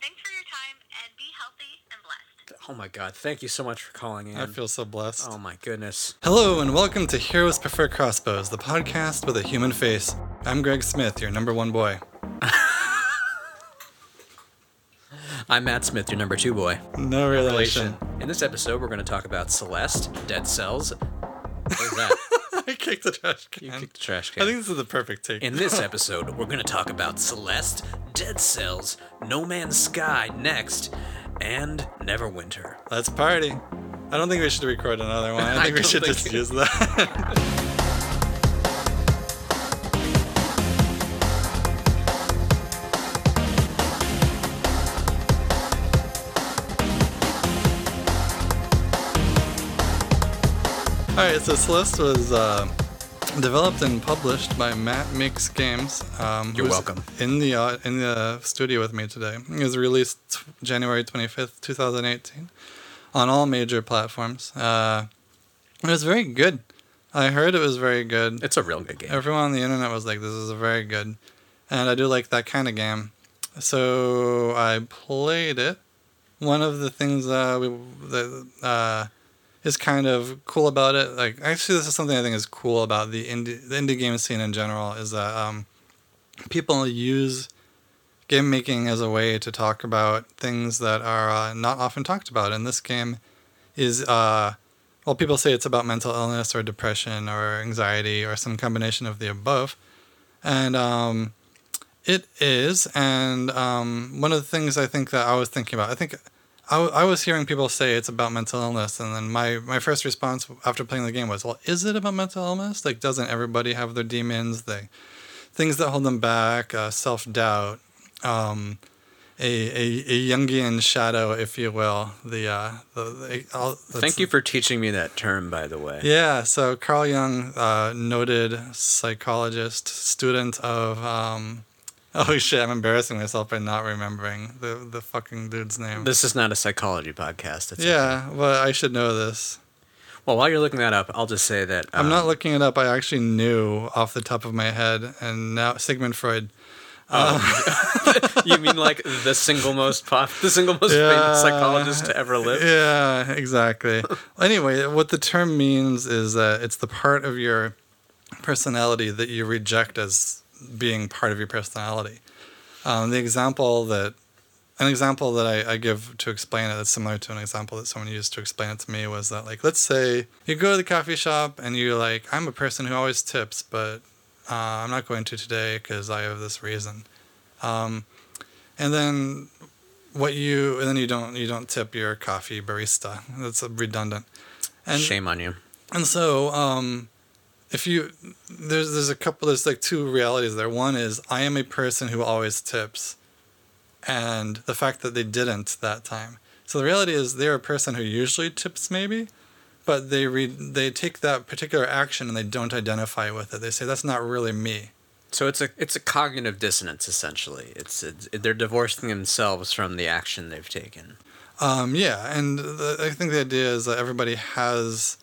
Thanks for your time and be healthy and blessed. Oh my god, thank you so much for calling in. I feel so blessed. Oh my goodness. Hello and welcome to Heroes Prefer Crossbows, the podcast with a human face. I'm Greg Smith, your number one boy. I'm Matt Smith, your number two boy. No relation. In this episode, we're going to talk about Celeste, Dead Cells. What is that? I kicked the trash you can. kicked the trash can. I think this is the perfect take. In this episode, we're going to talk about Celeste, Dead Cells, No Man's Sky next, and Neverwinter. Let's party. I don't think we should record another one. I I think we should think- just use that. right, so Celeste was uh, developed and published by Matt Makes Games. Um, You're welcome. In the uh, in the studio with me today. It was released t- January twenty fifth, two thousand eighteen, on all major platforms. Uh, it was very good. I heard it was very good. It's a real good game. Everyone on the internet was like, "This is a very good," and I do like that kind of game. So I played it. One of the things uh, we that uh, is kind of cool about it, like actually, this is something I think is cool about the indie the indie game scene in general, is that um, people use game making as a way to talk about things that are uh, not often talked about. And this game is uh, well, people say it's about mental illness or depression or anxiety or some combination of the above. And um, it is. And um, one of the things I think that I was thinking about, I think I, w- I was hearing people say it's about mental illness. And then my, my first response after playing the game was, well, is it about mental illness? Like, doesn't everybody have their demons? They, things that hold them back, uh, self doubt, um, a, a, a Jungian shadow, if you will. The, uh, the, the I'll- Thank you for teaching me that term, by the way. yeah, so Carl Jung, uh, noted psychologist, student of. Um, oh shit! I'm embarrassing myself by not remembering the the fucking dude's name. This is not a psychology podcast. It's yeah, well, I should know this. Well, while you're looking that up, I'll just say that I'm um, not looking it up. I actually knew off the top of my head, and now Sigmund Freud. you mean like the single most pop, the single most Yeah. famous psychologist to ever live? Yeah, exactly. anyway, what the term means is that it's the part of your personality that you reject as being part of your personality. Um, the example that an example that I, I give to explain it that's similar to an example that someone used to explain it to me was that like let's say you go to the coffee shop and you're like I'm a person who always tips but uh, I'm not going to today because I have this reason um, and then what you and then you don't you don't tip your coffee barista that's redundant and Shame on you. and so, um, if you there's there's a couple there's like two realities there. One is I am a person who always tips, and the fact that they didn't that time. So the reality is they're a person who usually tips maybe, but they read they take that particular action and they don't identify with it. They say that's not really me. So it's a it's a cognitive dissonance essentially. It's, it's they're divorcing themselves from the action they've taken. Um, yeah, and the, I think the idea is that everybody has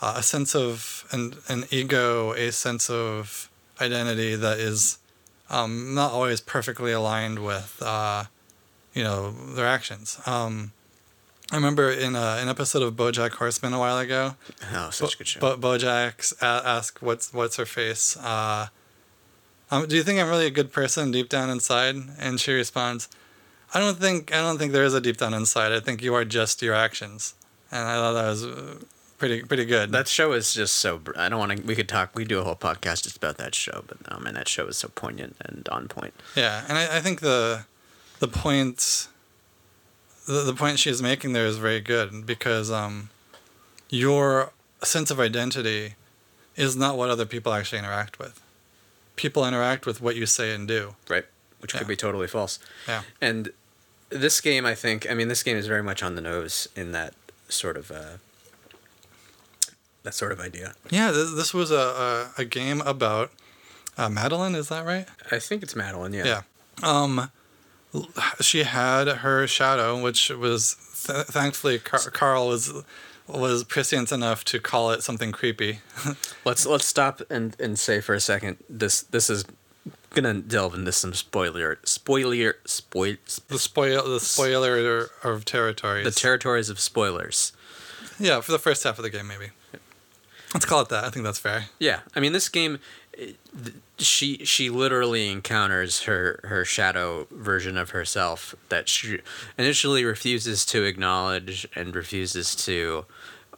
uh, a sense of an, an ego, a sense of identity that is um, not always perfectly aligned with, uh, you know, their actions. Um, I remember in a, an episode of BoJack Horseman a while ago, Oh, such a good show. Bo- Bojack's a- asked what's what's her face. Uh, um, do you think I'm really a good person deep down inside? And she responds, I don't think I don't think there is a deep down inside. I think you are just your actions. And I thought that was uh, pretty pretty good. that show is just so. I don't want to. We could talk. We do a whole podcast just about that show, but oh man, that show is so poignant and on point. yeah, and I, I think the the point the, the point she's making there is very good because um, your sense of identity is not what other people actually interact with. People interact with what you say and do. Right. Which Yeah. could be totally false. Yeah. And this game, I think, I mean, this game is very much on the nose in that sort of uh, that sort of idea. Yeah, this, this was a, a, a game about uh, Madeline, is that right? I think it's Madeline. Yeah. Yeah. Um, she had her shadow, which was th- thankfully Car- Carl was was prescient enough to call it something creepy. Let's let's stop and, and say for a second. This this is gonna delve into some spoiler, spoiler, spoil, The spoil the spoiler of territories. the territories of spoilers. yeah, for the first half of the game, maybe. Let's call it that. I think that's fair. Yeah, I mean, this game, she she literally encounters her her shadow version of herself that she initially refuses to acknowledge and refuses to,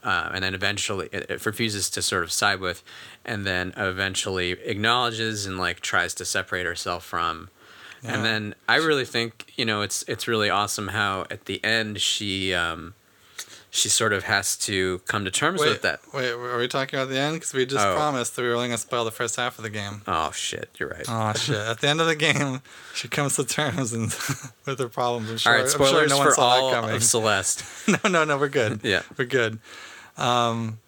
uh, and then eventually it refuses to sort of side with, and then eventually acknowledges and like tries to separate herself from. Yeah. And then I really think you know it's it's really awesome how at the end she um, she sort of has to come to terms Wait, with that. wait, are we talking about the end? Because we just Oh. promised that we were only going to spoil the first half of the game. Oh shit, you're right. Oh shit! At the end of the game, she comes to terms and with her problems. I'm sure. All right, spoilers sure no one for saw all coming. of Celeste. no, no, no. We're good. Yeah. we're good. Um,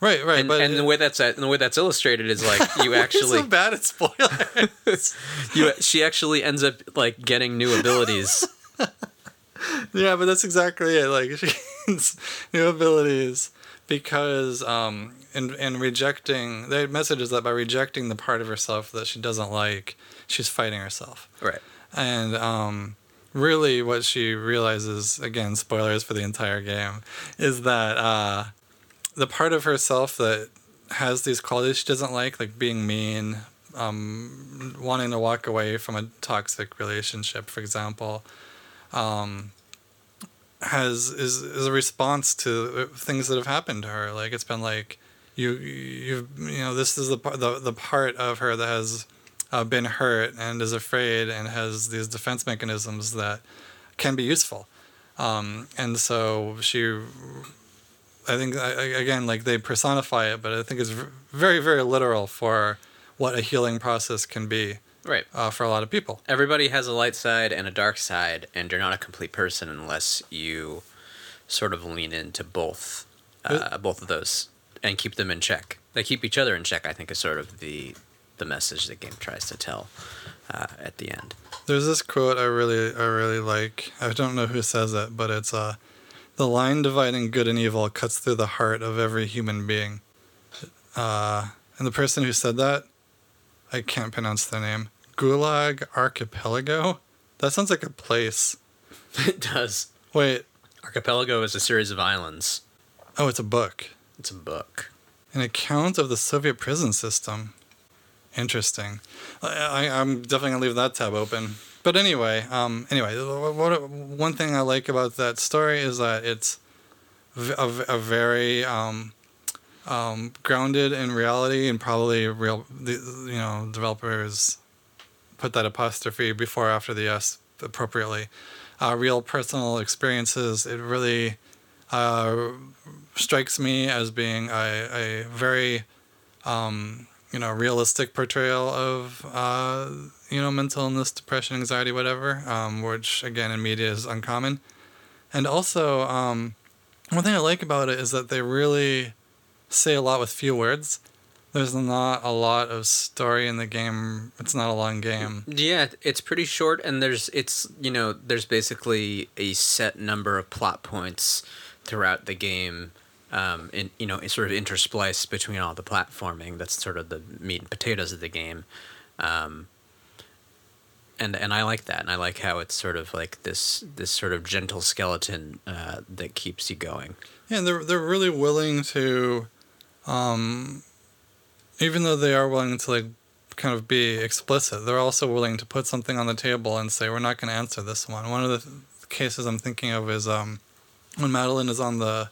right, right. And, but and the way that's and the way that's illustrated is like you actually so bad at spoilers. you she actually ends up like getting new abilities. Yeah, but that's exactly it. Like she's new abilities because um, in in rejecting the message is that by rejecting the part of herself that she doesn't like, she's fighting herself. right. And um, really, what she realizes, again, spoilers for the entire game, is that uh, the part of herself that has these qualities she doesn't like, like being mean, um, wanting to walk away from a toxic relationship, for example, um, has is is a response to things that have happened to her. Like it's been like you you you know this is the the the part of her that has uh, been hurt and is afraid and has these defense mechanisms that can be useful. Um, and so she, I think again, like they personify it, but I think it's very, very literal for what a healing process can be Right. uh, for a lot of people. Everybody has a light side and a dark side, and you're not a complete person unless you sort of lean into both, uh, both of those, and keep them in check. They keep each other in check. I think is sort of the the message the game tries to tell uh, at the end. There's this quote I really, I really like. I don't know who says it, but it's uh, the line dividing good and evil cuts through the heart of every human being. Uh, and the person who said that, I can't pronounce their name. Gulag Archipelago. That sounds like a place. it does. Wait, Archipelago is a series of islands. oh, it's a book. It's a book. An account of the Soviet prison system. Interesting. I, I'm definitely gonna leave that tab open. But anyway, um, anyway, what, what, one thing I like about that story is that it's a very um, um, grounded in reality and probably real. The, you know, developers put that apostrophe before after the s appropriately. Uh, real personal experiences. It really uh, strikes me as being a, a very um, you know realistic portrayal of uh, you know mental illness, depression, anxiety, whatever, um, which again in media is uncommon. And also, um, one thing I like about it is that they really say a lot with few words. There's not a lot of story in the game. It's not a long game. Yeah, it's pretty short, and there's it's you know there's basically a set number of plot points throughout the game, um, in you know it's sort of interspliced between all the platforming. That's sort of the meat and potatoes of the game, um, and and I like that, and I like how it's sort of like this this sort of gentle skeleton uh, that keeps you going. Yeah, they're they're really willing to, um, even though they are willing to like kind of be explicit, they're also willing to put something on the table and say we're not going to answer this one. One of the th- cases I'm thinking of is um, when Madeline is on the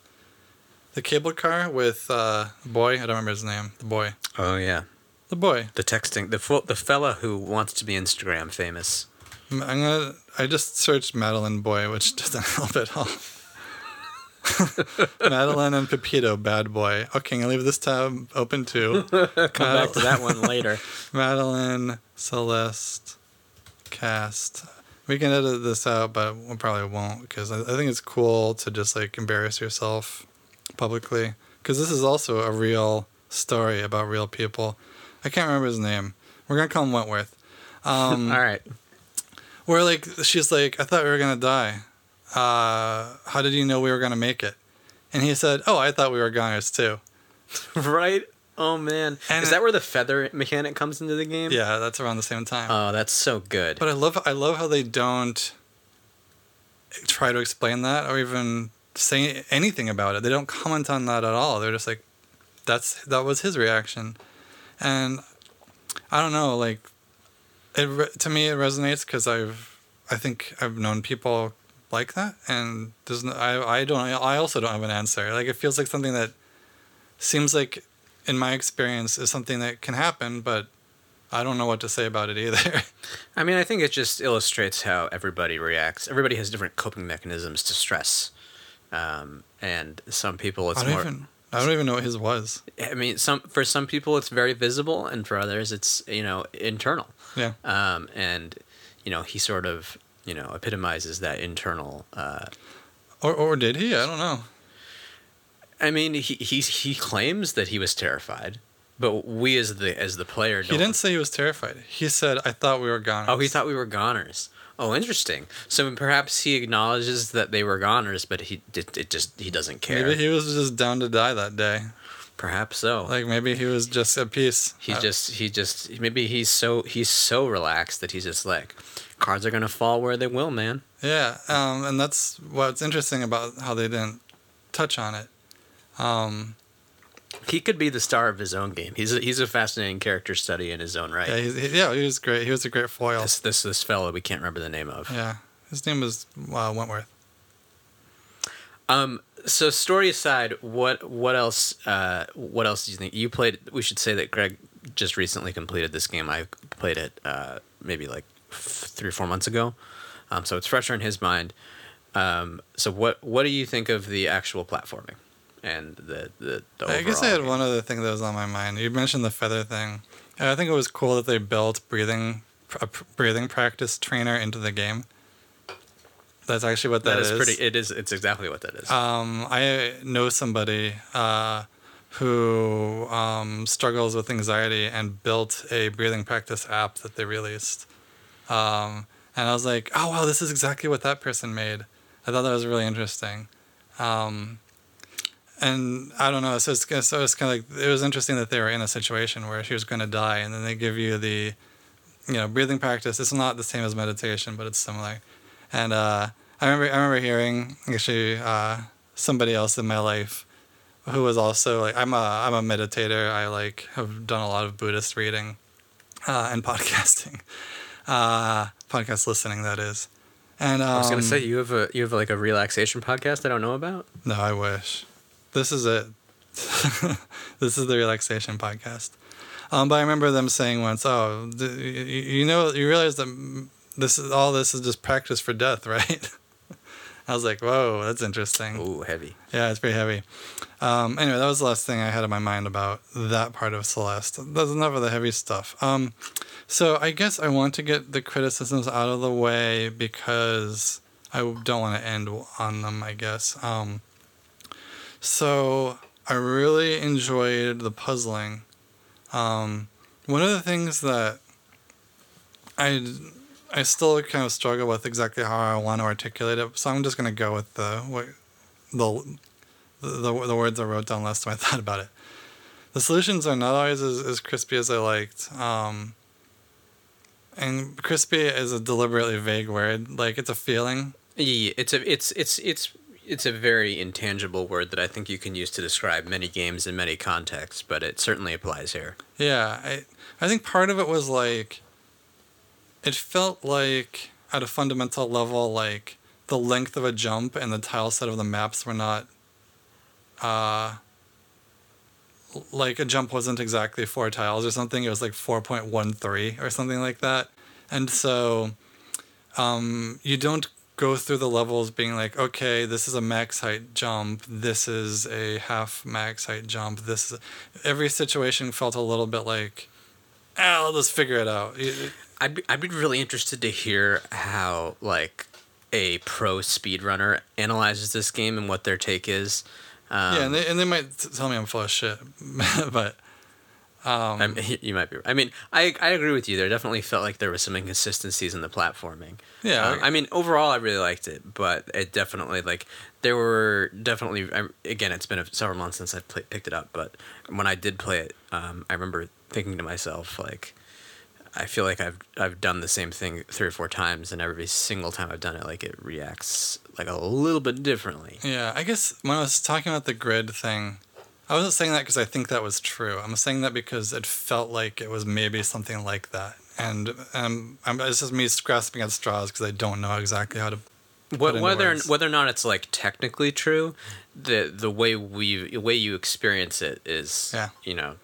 the cable car with uh, the boy. I don't remember his name. The boy. Oh yeah, The boy. the texting the fo- the fella who wants to be Instagram famous. I'm gonna. I just searched Madeline boy, which doesn't help at all. Madeline and Pepito, bad boy. Okay, I'm gonna leave this tab open too. Come back to that one later. Madeline, Celeste, cast. We can edit this out, but we probably won't because I, I think it's cool to just like embarrass yourself publicly because this is also a real story about real people. I can't remember his name. We're gonna call him Wentworth. Um, All right. where like she's like, I thought we were gonna die. Uh, how did you know we were gonna make it? And he said, Oh, I thought we were goners too. right? Oh man, And is that where the feather mechanic comes into the game? Yeah, that's around the same time. Oh, that's so good. But I love I love how they don't try to explain that or even say anything about it. They don't comment on that at all. They're just like, "That's that was his reaction," and I don't know. Like, it to me it resonates because I've I think I've known people like that, and there's no, I I don't I also don't have an answer. Like it feels like something that seems like in my experience is something that can happen, but I don't know what to say about it either. I mean, I think it just illustrates how everybody reacts. Everybody has different coping mechanisms to stress, um, and some people it's I more. even I don't even know what his was. I mean, some for some people it's very visible, and for others it's you know internal. Yeah. Um, and you know he sort of you know epitomizes that internal. Uh, Or or did he? I don't know. I mean, he he he claims that he was terrified, but we as the as the player don't. He didn't say he was terrified. He said, "I thought we were goners." Oh, he thought we were goners. Oh, interesting. So perhaps he acknowledges that they were goners, but he it, it just he doesn't care. maybe he was just down to die that day. Perhaps so. Like maybe he was just at peace. he Uh, just he just maybe he's so he's so relaxed that he's just like cards are gonna fall where they will, man. yeah. Um, and that's what's interesting about how they didn't touch on it. Um, He could be the star of his own game. He's a, he's a fascinating character study in his own right. yeah, he, he- yeah, he was great. He was a great foil. This this this fellow we can't remember the name of. Yeah, his name was uh, Wentworth. Um. So story aside, what what else? Uh, what else do you think you played? We should say that Greg just recently completed this game. I played it uh, maybe like f- three or four months ago, um, so it's fresher in his mind. Um, so what what do you think of the actual platforming and the the? the I guess I had game? one other thing that was on my mind. You mentioned the feather thing. I think it was cool that they built breathing a breathing practice trainer into the game. That's actually what that is, is. pretty. It is. It's exactly what that is. Um, I know somebody uh, who um, struggles with anxiety and built a breathing practice app that they released. Um, and I was like, oh, wow, this is exactly what that person made. I thought that was really interesting. Um, and I don't know, so it's, so it's kind of like, it was interesting that they were in a situation where she was going to die, and then they give you the, you know, breathing practice. It's not the same as meditation, but it's similar. And uh, I remember I remember hearing actually uh, somebody else in my life who was also like I'm a I'm a meditator. I like have done a lot of Buddhist reading uh, and podcasting, uh, podcast listening. That is. And um, I was gonna say you have a you have like a relaxation podcast I don't know about. no, I wish. This is it. this is the relaxation podcast. Um, but I remember them saying once, "Oh, you, know, you realize that this is all this is just practice for death, right?" I was like, "Whoa, that's interesting." Ooh, heavy. Yeah, it's pretty heavy. Um, anyway, that was the last thing I had in my mind about that part of Celeste. That's enough of the heavy stuff. Um, so I guess I want to get the criticisms out of the way because I don't want to end on them. I guess. Um, so I really enjoyed the puzzling. Um, one of the things that I I still kind of struggle with exactly how I want to articulate it, so I'm just gonna go with the what the the, the words I wrote down last time I thought about it. The solutions are not always as, as crispy as I liked. Um, and crispy is a deliberately vague word. Like it's a feeling. Yeah, it's a it's it's it's it's a very intangible word that I think you can use to describe many games in many contexts, but it certainly applies here. Yeah, I I think part of it was like it felt like at a fundamental level like the length of a jump and the tile set of the maps were not uh like a jump wasn't exactly four tiles or something. It was like 4.13 or something like that. And so um you don't go through the levels being like okay this is a max height jump. This is a half max height jump. This is every situation felt a little bit like ah, just figure it out. I'd be, I'd be really interested to hear how like a pro speedrunner analyzes this game and what their take is. Um, yeah, and they, and they might t- tell me I'm full of shit, but Um, I mean, you might be. I mean, I I agree with you. There definitely felt like there was some inconsistencies in the platforming. Yeah, Um, I mean, overall, I really liked it, but it definitely like there were definitely. I, again, it's been a, several months since I picked it up, but when I did play it, um, I remember thinking to myself like. I feel like I've I've done the same thing three or four times, and every single time I've done it, like it reacts like a little bit differently. Yeah, I guess when I was talking about the grid thing, I wasn't saying that because I think that was true. I'm saying that because it felt like it was maybe something like that. And um, I'm, it's just me grasping at straws because I don't know exactly how to. What, whether words. whether or not it's like technically true, the the way we the way you experience it is Yeah. you know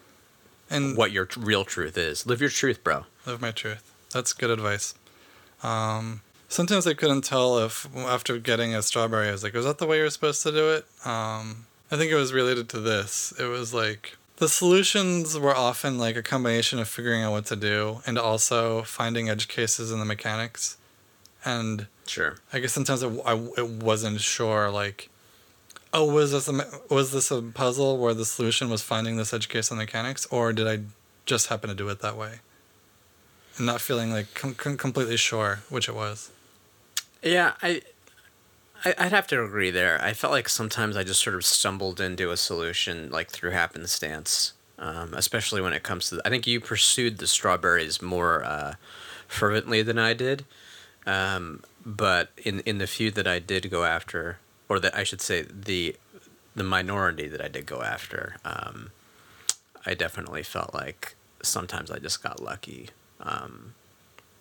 And what your real truth is. Live your truth, bro. live my truth. That's good advice. Um, sometimes I couldn't tell if after getting a strawberry, I was like, was that the way you're supposed to do it? Um, I think it was related to this. It was like the solutions were often like a combination of figuring out what to do and also finding edge cases in the mechanics. And Sure. I guess sometimes I it wasn't sure like, oh, was this a was this a puzzle where the solution was finding this edge case the mechanics, or did I just happen to do it that way? And not feeling like com- com- completely sure which it was. Yeah, I, I I'd have to agree there. I felt like sometimes I just sort of stumbled into a solution like through happenstance. Um, especially when it comes to, I think you pursued the strawberries more uh, fervently than I did. Um, but in in the few that I did go after, or that I should say the the minority that I did go after, um, I definitely felt like sometimes I just got lucky. Um,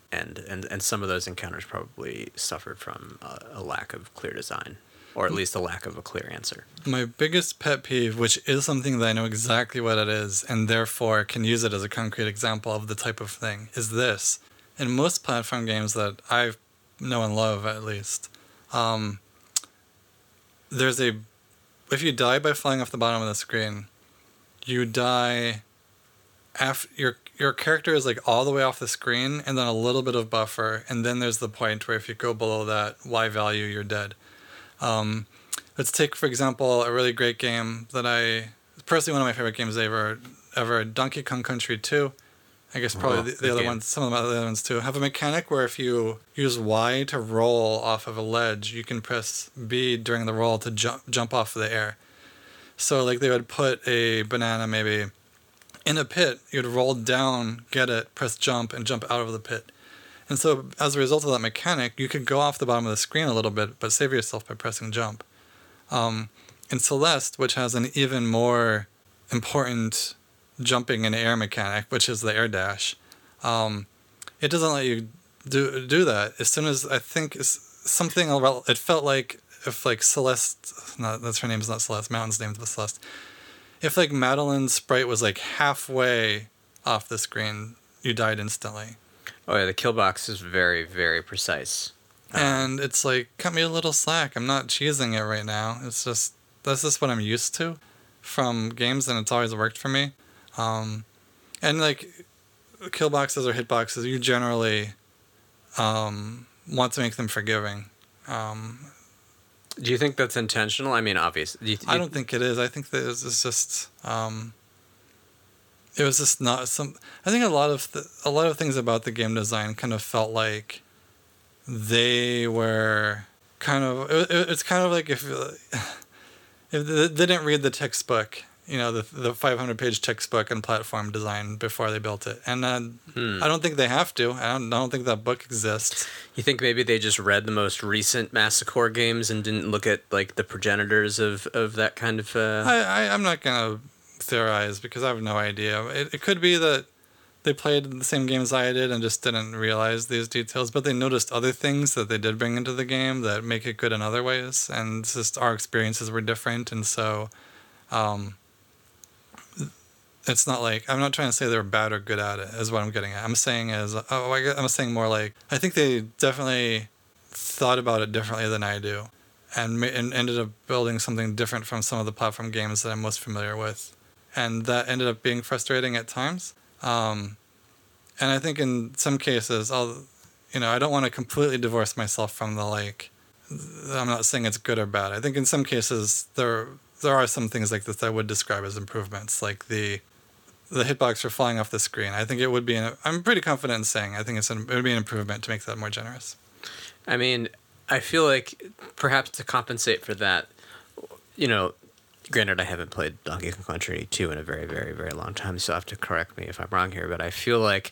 and, and, and some of those encounters probably suffered from a, a lack of clear design, or at least a lack of a clear answer. My biggest pet peeve, which is something that I know exactly what it is, and therefore can use it as a concrete example of the type of thing, is this. In most platform games that I know and love, at least, um, there's a. If you die by flying off the bottom of the screen, you die. After your your character is like all the way off the screen, and then a little bit of buffer, and then there's the point where if you go below that Y value, you're dead. Um, let's take for example a really great game that I personally one of my favorite games ever ever Donkey Kong Country 2 I guess probably Oh, the, the other game. ones some of the other ones too have a mechanic where if you use Y to roll off of a ledge you can press B during the roll to jump jump off of the air so like they would put a banana maybe in a pit you'd roll down get it press jump and jump out of the pit and so, as a result of that mechanic, you could go off the bottom of the screen a little bit, but save yourself by pressing jump. Um, in Celeste, which has an even more important jumping in air mechanic, which is the air dash, um, it doesn't let you do do that. As soon as I think something, it felt like if like Celeste, not that's her name's not Celeste, Mountain's name was Celeste. If like Madeline's sprite was like halfway off the screen, you died instantly. Oh yeah, the kill box is very very precise. and it's like cut me a little slack i'm not cheesing it right now it's just that's just what i'm used to from games and it's always worked for me um, and like kill boxes or hit boxes you generally um, want to make them forgiving um, Do you think that's intentional? I mean, obvious. Do you, i don't think it is i think that it's just um, it was just not some i think a lot of the, a lot of things about the game design kind of felt like they were kind of it, it- it's kind of like if if they didn't read the textbook you know the the 500 page textbook on platform design before they built it. And uh, Hmm. i don't think they have to. I don't, I don't think that book exists. You think maybe they just read the most recent Massacre games and didn't look at like the progenitors of, of that kind of. Uh... I, I i'm not gonna theorize because i have no idea. It, it could be that they played the same game as I did and just didn't realize these details, but they noticed other things that they did bring into the game that make it good in other ways, and just our experiences were different, and so, um, it's not like I'm not trying to say they're bad or good at it. Is what I'm getting at. I'm saying is, oh, I I'm saying more like I think they definitely thought about it differently than I do, and and ended up building something different from some of the platform games that I'm most familiar with, and that ended up being frustrating at times. Um, and I think in some cases, I'll, you know, I don't want to completely divorce myself from the like. I'm not saying it's good or bad. I think in some cases there there are some things like this I would describe as improvements, like the the hitbox for flying off the screen. I think it would be. An, I'm pretty confident in saying I think it's an, it would be an improvement to make that more generous. I mean, I feel like perhaps to compensate for that, you know, granted I haven't played Donkey Kong Country 2 in a very, very, very long time, so you have to correct me if I'm wrong here, but I feel like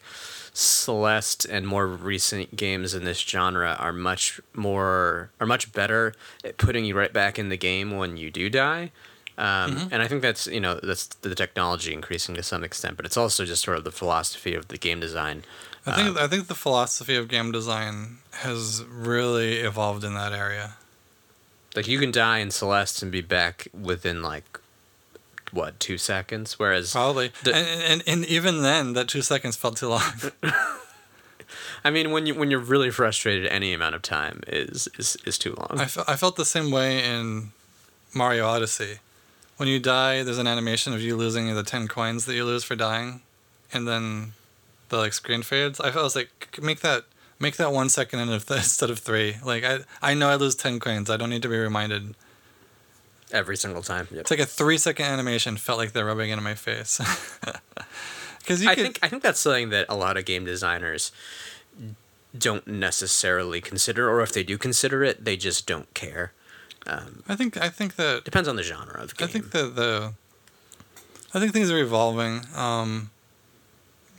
Celeste and more recent games in this genre are much more are much better at putting you right back in the game when you do die. Um, And I think that's you know that's the technology increasing to some extent, but it's also just sort of the philosophy of the game design. I think I think the philosophy of game design has really evolved in that area. Like you can die in Celeste and be back within like what two seconds, whereas Probably, The- and, and and even then, that two seconds felt too long. I mean when you when you're really frustrated, any amount of time is is, is too long. I, fe- I felt the same way in Mario Odyssey. When you die, there's an animation of you losing the ten coins that you lose for dying, and then the like screen fades. I was like, make that make that one second instead of three. Like I I know I lose ten coins. I don't need to be reminded. Every single time. Yep. It's like a three second animation felt like they're rubbing into my face. Because I could, think I think that's something that a lot of game designers don't necessarily consider, or if they do consider it, they just don't care. Um, I think I think that depends on the genre of game. I think that the I think things are evolving. Um,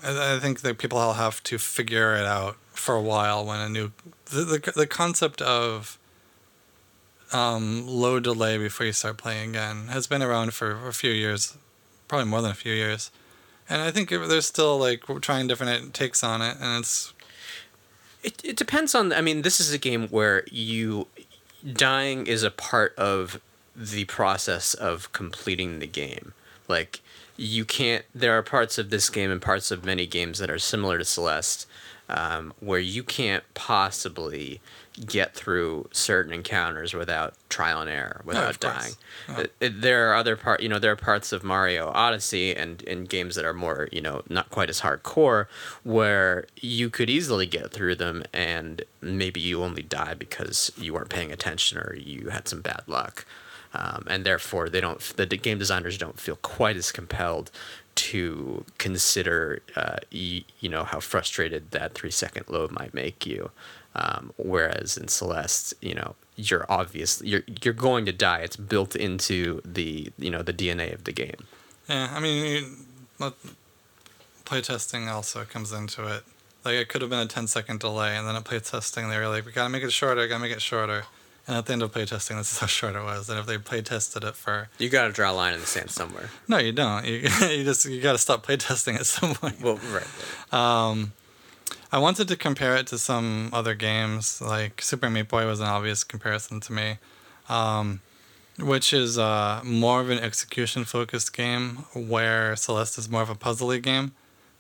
I, I think that people will have to figure it out for a while when a new the the, the concept of um, low delay before you start playing again has been around for a few years, probably more than a few years, and I think it- there's still like we're trying different takes on it, and it's It, it depends on. I mean, this is a game where you dying is a part of the process of completing the game. Like you can't. There are parts of this game and parts of many games that are similar to Celeste, um, where you can't possibly get through certain encounters without trial and error, without course. dying. It- it- there are other part, you know, there are parts of Mario Odyssey and in games that are more, you know, not quite as hardcore, where you could easily get through them, and maybe you only die because you weren't paying attention or you had some bad luck, um, and therefore they don't, the game designers don't feel quite as compelled to consider, uh, you, you know, how frustrated that three second load might make you. Um, whereas in Celeste, you know, you're obviously you're you're going to die. It's built into the you know the DNA of the game. Yeah, I mean, playtesting also comes into it. Like it could have been a 10 second delay, and then at playtesting they were like, "We gotta make it shorter, gotta make it shorter." And at the end of playtesting, this is how short it was. And if they playtested it for, You got to draw a line in the sand somewhere. no, you don't. You, you just you gotta stop playtesting at some point. Well, right. Um, I wanted to compare it to some other games, like Super Meat Boy was an obvious comparison to me, um, which is uh, more of an execution focused game, where Celeste is more of a puzzly game.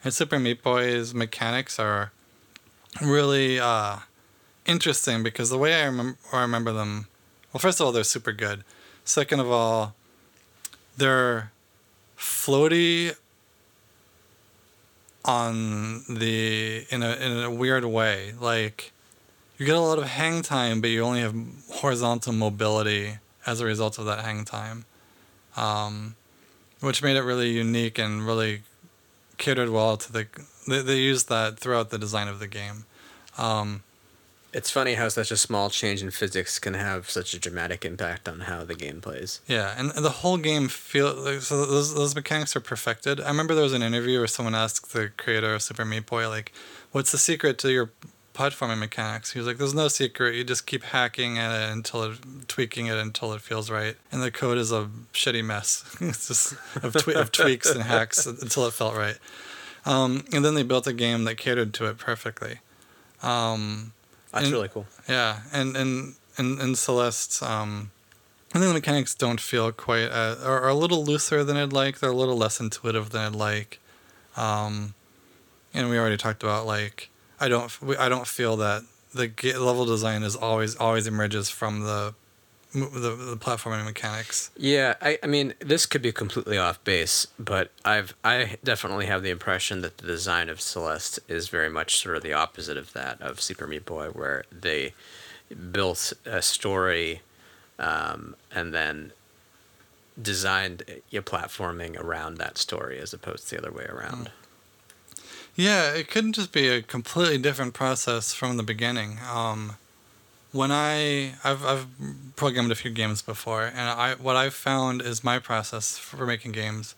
And Super Meat Boy's mechanics are really uh, interesting because the way I, remem- I remember them, well, first of all, they're super good. Second of all, they're floaty on the in a in a weird way. Like you get a lot of hang time, but you only have horizontal mobility as a result of that hang time, um, which made it really unique and really catered well to the. They, they used that throughout the design of the game. Um, It's funny how such a small change in physics can have such a dramatic impact on how the game plays. Yeah, and, the whole game feel like, so those those mechanics are perfected. I remember there was an interview where someone asked the creator of Super Meat Boy like, "What's the secret to your platforming mechanics?" He was like, "There's no secret. You just keep hacking at it until it, tweaking it until it feels right." And the code is a shitty mess. it's just of, twe- of tweaks and hacks until it felt right. Um, and then they built a game that catered to it perfectly. Um, That's And- really cool. yeah, and and and, and Celeste, um, I think the mechanics don't feel quite uh, are, are a little looser than I'd like. They're a little less intuitive than I'd like. Um, and we already talked about like I don't we- I don't feel that the level design is always always emerges from the the, the platforming mechanics. Yeah, I, I mean, this could be completely off base, but I've I definitely have the impression that the design of Celeste is very much sort of the opposite of that of Super Meat Boy, where they built a story, um, and then designed your platforming around that story as opposed to the other way around. Yeah, it couldn't just be a completely different process from the beginning. Um, when I I've I've programmed a few games before, and I what I've found is my process for making games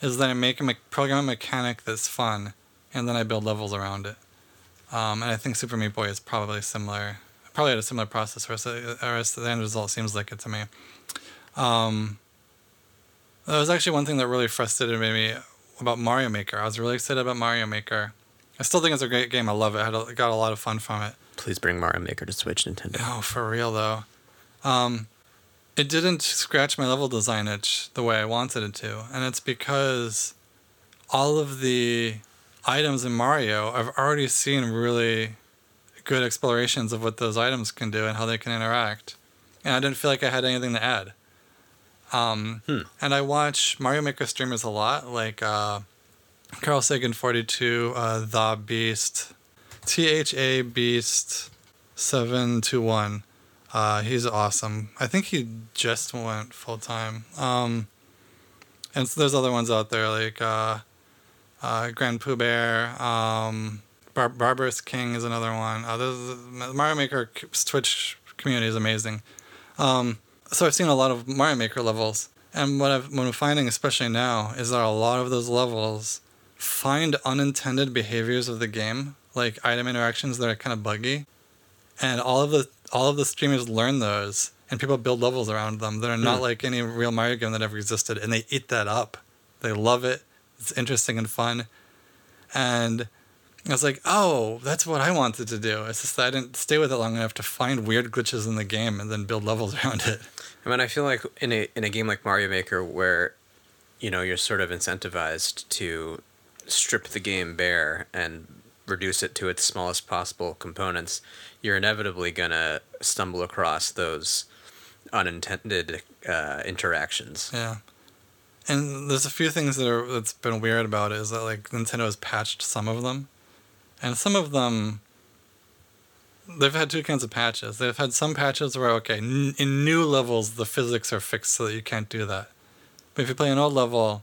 is that I make a me- program a mechanic that's fun, and then I build levels around it. Um, and I think Super Meat Boy is probably similar. Probably had a similar process, or so- or the end result seems like it to me. Um, that was actually one thing that really frustrated me about Mario Maker. I was really excited about Mario Maker. I still think it's a great game. I love it. I had a, got a lot of fun from it. Please bring Mario Maker to Switch, Nintendo. Oh, for real though. Um, it didn't scratch my level design itch the way I wanted it to, and it's because all of the items in Mario I've already seen really good explorations of what those items can do and how they can interact, and I didn't feel like I had anything to add. Um, Hmm. And I watch Mario Maker streamers a lot, like uh, Carl Sagan 42, uh, The Beast, T H A Beast 721. Uh, he's awesome. I think he just went full time. Um, and so there's other ones out there like uh, uh, Grand Pooh Bear. Um, Bar- Barbarous King is another one. Uh, Mario Maker Twitch community is amazing. Um, so I've seen a lot of Mario Maker levels, and what, I've, what I'm finding, especially now, is that a lot of those levels find unintended behaviors of the game, like item interactions that are kind of buggy, and all of the all of the streamers learn those, and people build levels around them that are not Hmm. like any real Mario game that ever existed, and they eat that up. They love it. It's interesting and fun, and I was like, oh, that's what I wanted to do. It's just that I didn't stay with it long enough to find weird glitches in the game and then build levels around it. I mean, I feel like in a in a game like Mario Maker, where you know you're sort of incentivized to strip the game bare and reduce it to its smallest possible components, you're inevitably gonna stumble across those unintended uh, interactions. Yeah. And there's a few things that are that's been weird about it is that like Nintendo has patched some of them, and some of them. They've had two kinds of patches. They've had some patches where okay, n- in new levels the physics are fixed so that you can't do that, but if you play an old level,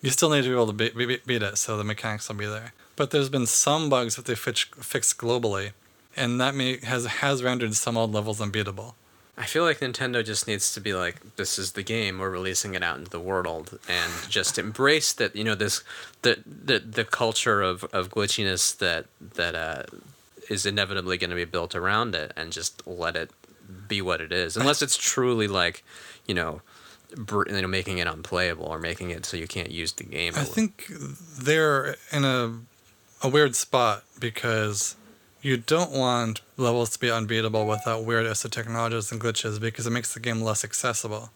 you still need to be able to be- be- beat it, so the mechanics will be there. But there's been some bugs that they fix- fixed globally, and that may, has has rendered some old levels unbeatable. I feel like Nintendo just needs to be like, this is the game. We're releasing it out into the world, and just embrace that. You know, this the the the culture of of glitchiness that that uh, is inevitably going to be built around it, and just let it be what it is. Unless it's truly like, you know, br- you know, making it unplayable or making it so you can't use the game. I think they're in a a weird spot because you don't want levels to be unbeatable without weird esoteric technologies and glitches because it makes the game less accessible.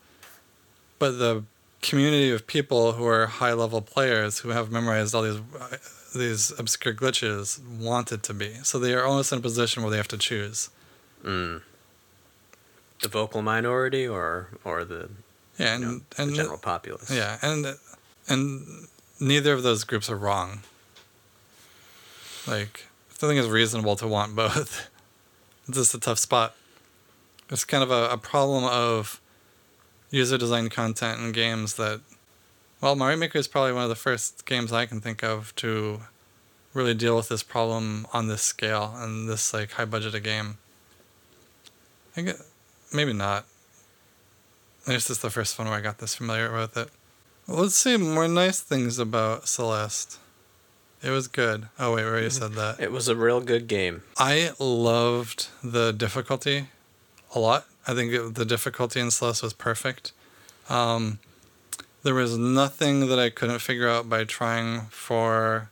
But the community of people who are high level players who have memorized all these uh, these obscure glitches want it to be. So they are almost in a position where they have to choose. Mm. the vocal minority or or the, Yeah, you and the and general populace. Yeah, and and neither of those groups are wrong. Like, I think it's reasonable to want both. it's just a tough spot. It's kind of a, a problem of user designed content in games that, well, Mario Maker is probably one of the first games I can think of to really deal with this problem on this scale and this like high budgeted game. I get, maybe not. This is the first one where I got this familiar with it. Let's see more nice things about Celeste. It was good. Oh wait, we already said that. It was a real good game. I loved the difficulty a lot. I think it, the difficulty in Celeste was perfect. Um, there was nothing that I couldn't figure out by trying for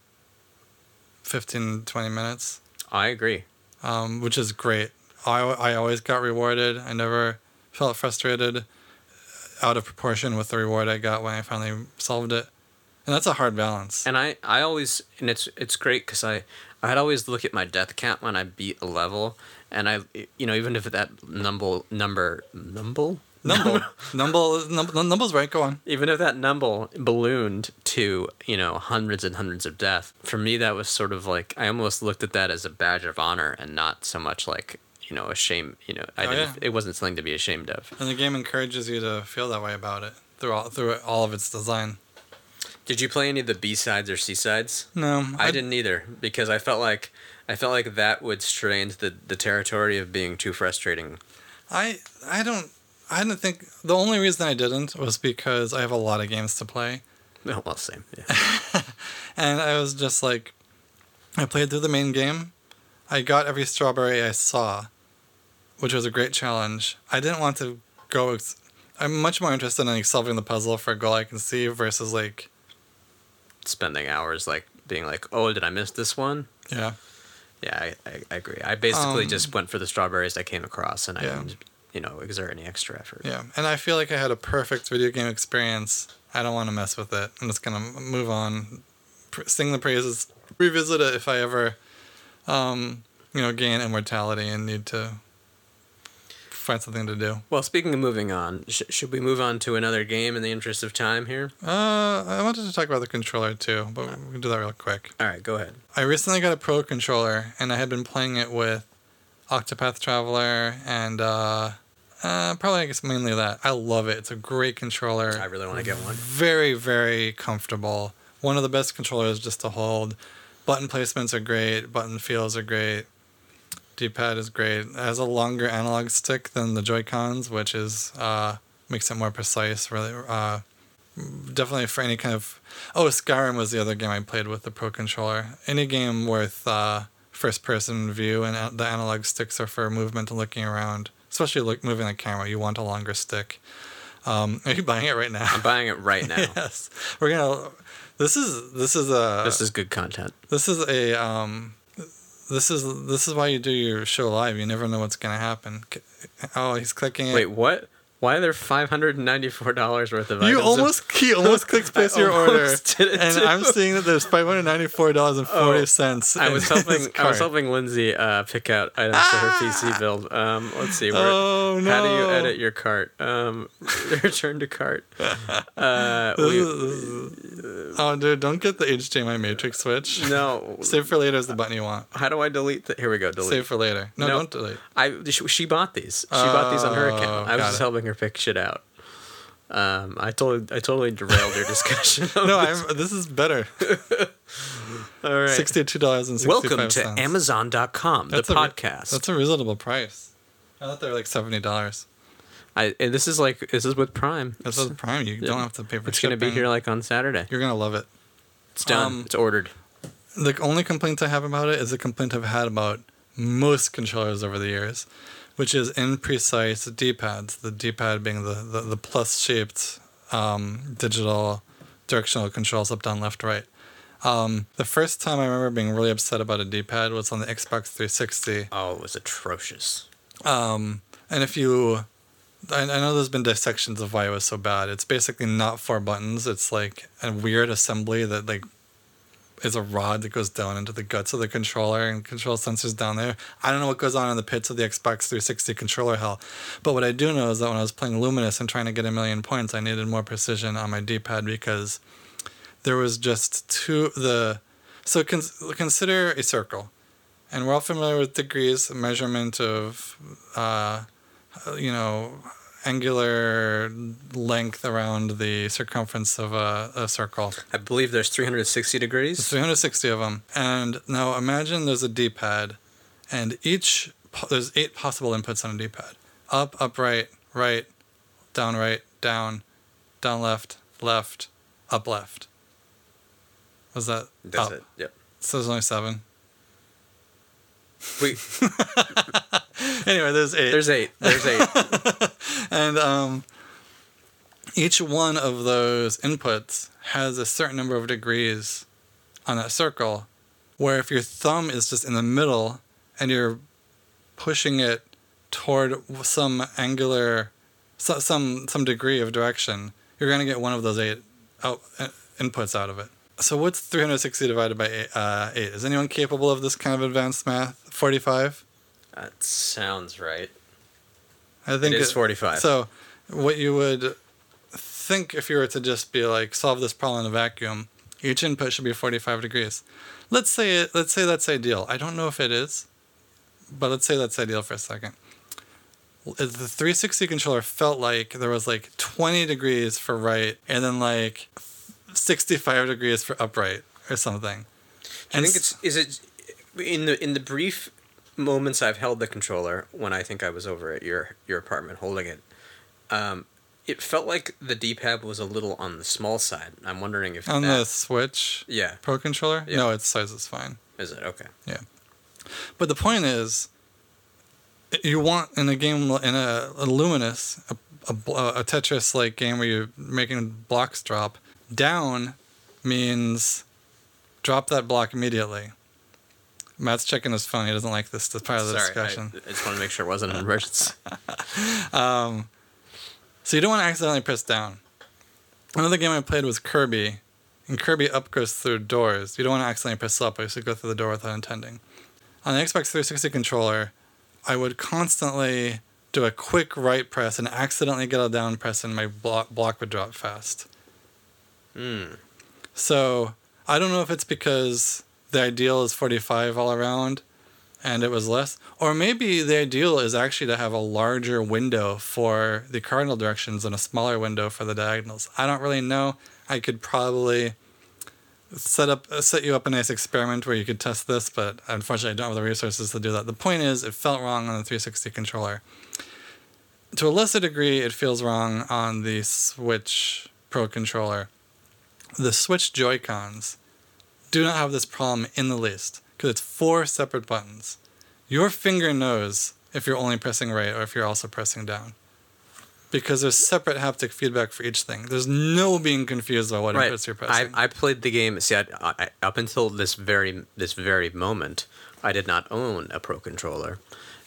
15, 20 minutes, I agree. um, which is great. I, I always got rewarded. I never felt frustrated out of proportion with the reward I got when I finally solved it. And that's a hard balance. And I, I always and it's it's great because I I'd always look at my death count when I beat a level, and I you know even if that number number number Numble. Numble. Numble. Numble's right. Go on. even if that number ballooned to you know hundreds and hundreds of death for me that was sort of like I almost looked at that as a badge of honor and not so much like you know a shame you know I Oh, didn't yeah. it wasn't something to be ashamed of. And the game encourages you to feel that way about it. through all, through all of its design. Did you play any of the B sides or C sides? No, I didn't either because I felt like I felt like that would stray into the, the territory of being too frustrating. I I don't I didn't think the only reason I didn't was because I have a lot of games to play, No, well, same. Yeah. and I was just like, I played through the main game, I got every strawberry I saw, which was a great challenge. I didn't want to go. Ex- I'm much more interested in like, solving the puzzle for a goal I can see versus like Spending hours like being like, oh, did I miss this one? yeah Yeah, I, I, I agree. I basically Um, just went for the strawberries I came across, and I Yeah. didn't, you know, exert any extra effort. yeah. And I feel like I had a perfect video game experience. I don't want to mess with it. I'm just gonna move on, sing the praises, revisit it if I ever, um, you know, gain immortality and need to find something to do. Well, speaking of moving on, sh- should we move on to another game in the interest of time here? Uh, I wanted to talk about the controller too, but we can do that real quick. All right, go ahead. I recently got a pro controller, and I had been playing it with Octopath Traveler and uh, uh, probably I guess mainly that. I love it. It's a great controller. I really want to get one. Very very comfortable. One of the best controllers just to hold. Button placements are great. Button feels are great. D-pad is great. It has a longer analog stick than the Joy Cons, which is uh, makes it more precise. Really, uh, definitely for any kind of. Oh, Skyrim was the other game I played with the Pro controller. Any game with uh, first-person view and the analog sticks are for movement and looking around, especially look, moving the camera. You want a longer stick. Um, are you buying it right now? I'm buying it right now. yes, we're gonna. This is this is a This is good content. this is a um, this is this is why you do your show live. You never know what's gonna happen. Oh, he's clicking it. Wait, what? Why are there five hundred and ninety-four dollars worth of items? you almost he almost clicked place your order, and too. I'm seeing that there's five hundred ninety four dollars and forty cents. I was helping. I was helping Lindsay uh, pick out items for her PC build. Um, let's see. Where, Oh How do you edit your cart? Um, return to cart. Uh, we, oh, dude, don't get the HDMI matrix switch. no. Save for later is the button you want. How do I delete the? Here we go. Delete. Save for later. No, No. don't delete. I she, she bought these. She bought these on her Oh, account. I was just it. helping her pick shit out. Um, I totally I totally derailed your discussion. No, I'm, this is better. All right. Sixty-two dollars and Welcome sixty-five to cents. Amazon.com, the a podcast. That's a reasonable price. I thought they were like seventy dollars. I and this is like this is with Prime. That's with Prime. You don't have to pay for It's gonna be here like on Saturday. You're gonna love it. It's done. Um, it's ordered. The only complaint I have about it is a complaint I've had about most controllers over the years, which is imprecise D-pads. The D-pad being the, the, the plus-shaped um, digital directional controls up, down, left, right. Um, the first time I remember being really upset about a D-pad was on the Xbox 360. Oh, it was atrocious. Um, and if you, I, I know there's been dissections of why it was so bad. It's basically not four buttons. It's like a weird assembly that like is a rod that goes down into the guts of the controller and control sensors down there. I don't know what goes on in the pits of the Xbox 360 controller hell, but what I do know is that when I was playing Lumines and trying to get a million points, I needed more precision on my D-pad because there was just two the so cons- consider a circle and we're all familiar with degrees measurement of uh, you know angular length around the circumference of a, a circle I believe there's 360 there's degrees. 360 of them and now imagine there's a d-pad and each there's eight possible inputs on a d-pad up up right right down right down down left left up left was that That's up? it. Yep. so there's only seven We, anyway there's eight. There's eight. There's eight. and um, each one of those inputs has a certain number of degrees on that circle where if your thumb is just in the middle and you're pushing it toward some angular so, some some degree of direction you're going to get one of those eight out, uh, inputs out of it. So what's 360 divided by eight, uh, 8 is anyone capable of this kind of advanced math? 45 that sounds right. I think It is 45. So, what you would think if you were to just be like solve this problem in a vacuum, each input should be 45 degrees. Let's say it, let's say that's ideal. I don't know if it is, but let's say that's ideal for a second. the 360 controller felt like there was like 20 degrees for right and then like 65 degrees for upright or something. I think it's is it in the in the brief moments I've held the controller when I think I was over at your your apartment holding it. Um, it felt like the D-pad was a little on the small side. I'm wondering if on that, the Switch yeah Pro controller. Yeah. No, its size is fine. is it okay? Yeah, but the point is, you want in a game in a, a Lumines, a, a, a Tetris like game where you're making blocks drop, down means drop that block immediately. Matt's checking his phone. He doesn't like this as part of the Sorry, I, discussion. I just want to make sure it wasn't an emergency. Um, so you don't want to accidentally press down. Another game I played was Kirby, and Kirby up goes through doors. You don't want to accidentally press up, or you should go through the door without intending. On the Xbox 360 controller, I would constantly do a quick right press and accidentally get a down press, and my block, block would drop fast. Hmm. So I don't know if it's because the ideal is 45 all around and it was less. Or maybe the ideal is actually to have a larger window for the cardinal directions and a smaller window for the diagonals. I don't really know. I could probably set up set you up a nice experiment where you could test this, but unfortunately I don't have the resources to do that. The point is it felt wrong on the 360 controller. To a lesser degree, it feels wrong on the Switch Pro controller. The Switch Joy-Cons do not have this problem in the least because it's four separate buttons. Your finger knows if you're only pressing right or if you're also pressing down. Because there's separate haptic feedback for each thing. There's no being confused about what right. inputs you're I, pressing. I played the game. See, I, I, up until this very this very moment, I did not own a Pro controller,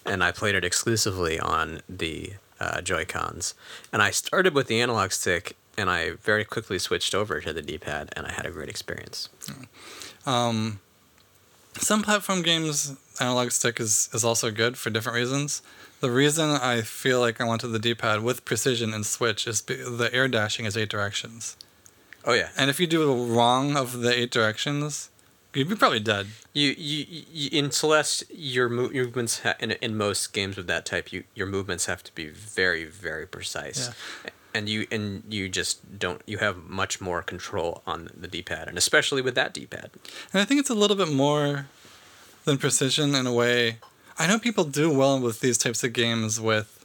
and I played it exclusively on the uh, Joy Cons. And I started with the analog stick, and I very quickly switched over to the D-pad, and I had a great experience. Um, some platform games, analog stick is, is also good for different reasons. The reason I feel like I wanted the D-pad with precision and switch is be, the air dashing is eight directions. Oh yeah, And if you do the wrong of the eight directions, you'd be probably dead. you you, you in Celeste, your mo- movements ha- in in most games of that type, you your movements have to be very very precise. And you and you just don't. You have much more control on the D-pad, and especially with that D-pad. And I think it's a little bit more than precision in a way. I know people do well with these types of games with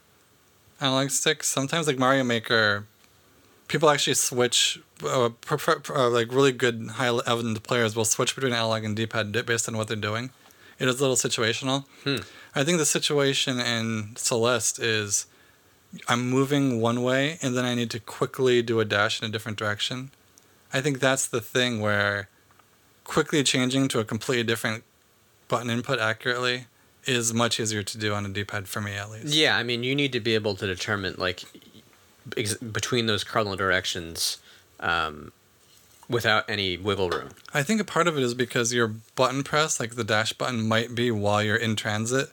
analog sticks. Sometimes, like Mario Maker, people actually switch. Uh, prefer, uh, like really good high-end players will switch between analog and D-pad based on what they're doing. It is a little situational. Hmm. I think the situation in Celeste is I'm moving one way and then I need to quickly do a dash in a different direction. I think that's the thing where quickly changing to a completely different button input accurately is much easier to do on a D-pad for me at least. Yeah, I mean, you need to be able to determine like ex- between those cardinal directions um, without any wiggle room. I think a part of it is because your button press, like the dash button, might be while you're in transit.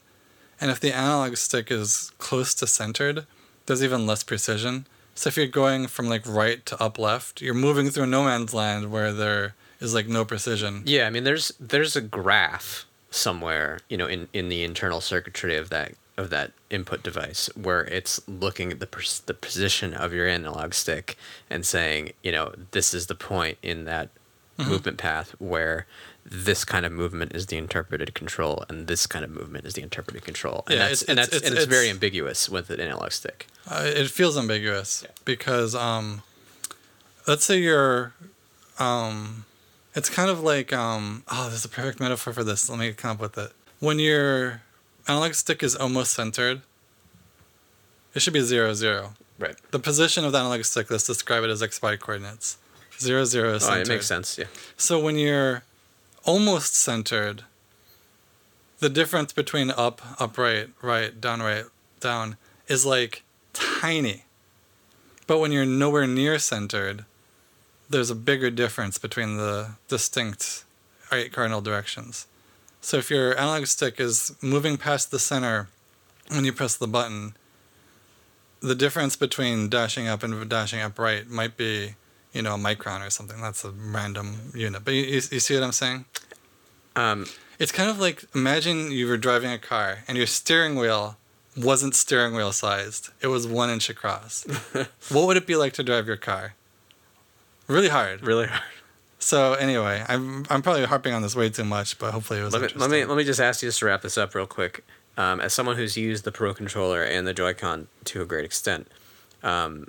And if the analog stick is close to centered, there's even less precision. So if you're going from like right to up left, you're moving through no man's land where there is like no precision. Yeah, I mean, there's there's a graph somewhere, you know, in, in the internal circuitry of that of that input device where it's looking at the pers- the position of your analog stick and saying, you know, this is the point in that mm-hmm. movement path where this kind of movement is the interpreted control and this kind of movement is the interpreted control. And Yeah, that's it's- and that's it's- and it's, very ambiguous with an analog stick. Uh, it feels ambiguous Yeah. because um, let's say you're, um, it's kind of like um, oh, there's a perfect metaphor for this. Let me come up with it. When your analog stick is almost centered, it should be zero zero. Right. The position of the analog stick, let's describe it as x y coordinates. Zero zero is Oh, centered. it makes sense. Yeah. So when you're almost centered, the difference between up, upright, right, down, right, down is like tiny. But when you're nowhere near centered, there's a bigger difference between the distinct cardinal directions. So if your analog stick is moving past the center when you press the button, the difference between dashing up and dashing upright might be, you know, a micron or something. That's a random unit. But you, you, you see what I'm saying? Um, It's kind of like imagine you were driving a car and your steering wheel wasn't steering wheel sized. It was one inch across. what would it be like to drive your car? Really hard. Really hard. So anyway, I'm I'm probably harping on this way too much, but hopefully it was Let me, let me let me just ask you just to wrap this up real quick. Um, as someone who's used the Pro controller and the Joy-Con to a great extent, um,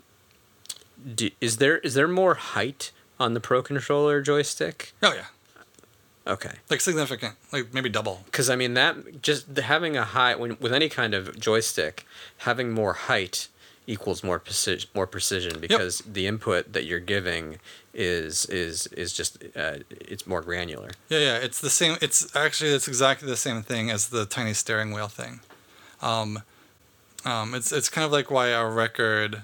do, is there is there more height on the Pro controller joystick? oh yeah, Okay, like significant, like maybe double. because I mean that just having a high when, with any kind of joystick, having more height equals more precision. More precision because the input that you're giving is is is just uh, it's more granular. Yeah, yeah, it's the same. It's actually it's exactly the same thing as the tiny steering wheel thing. Um, um, it's it's kind of like why a record,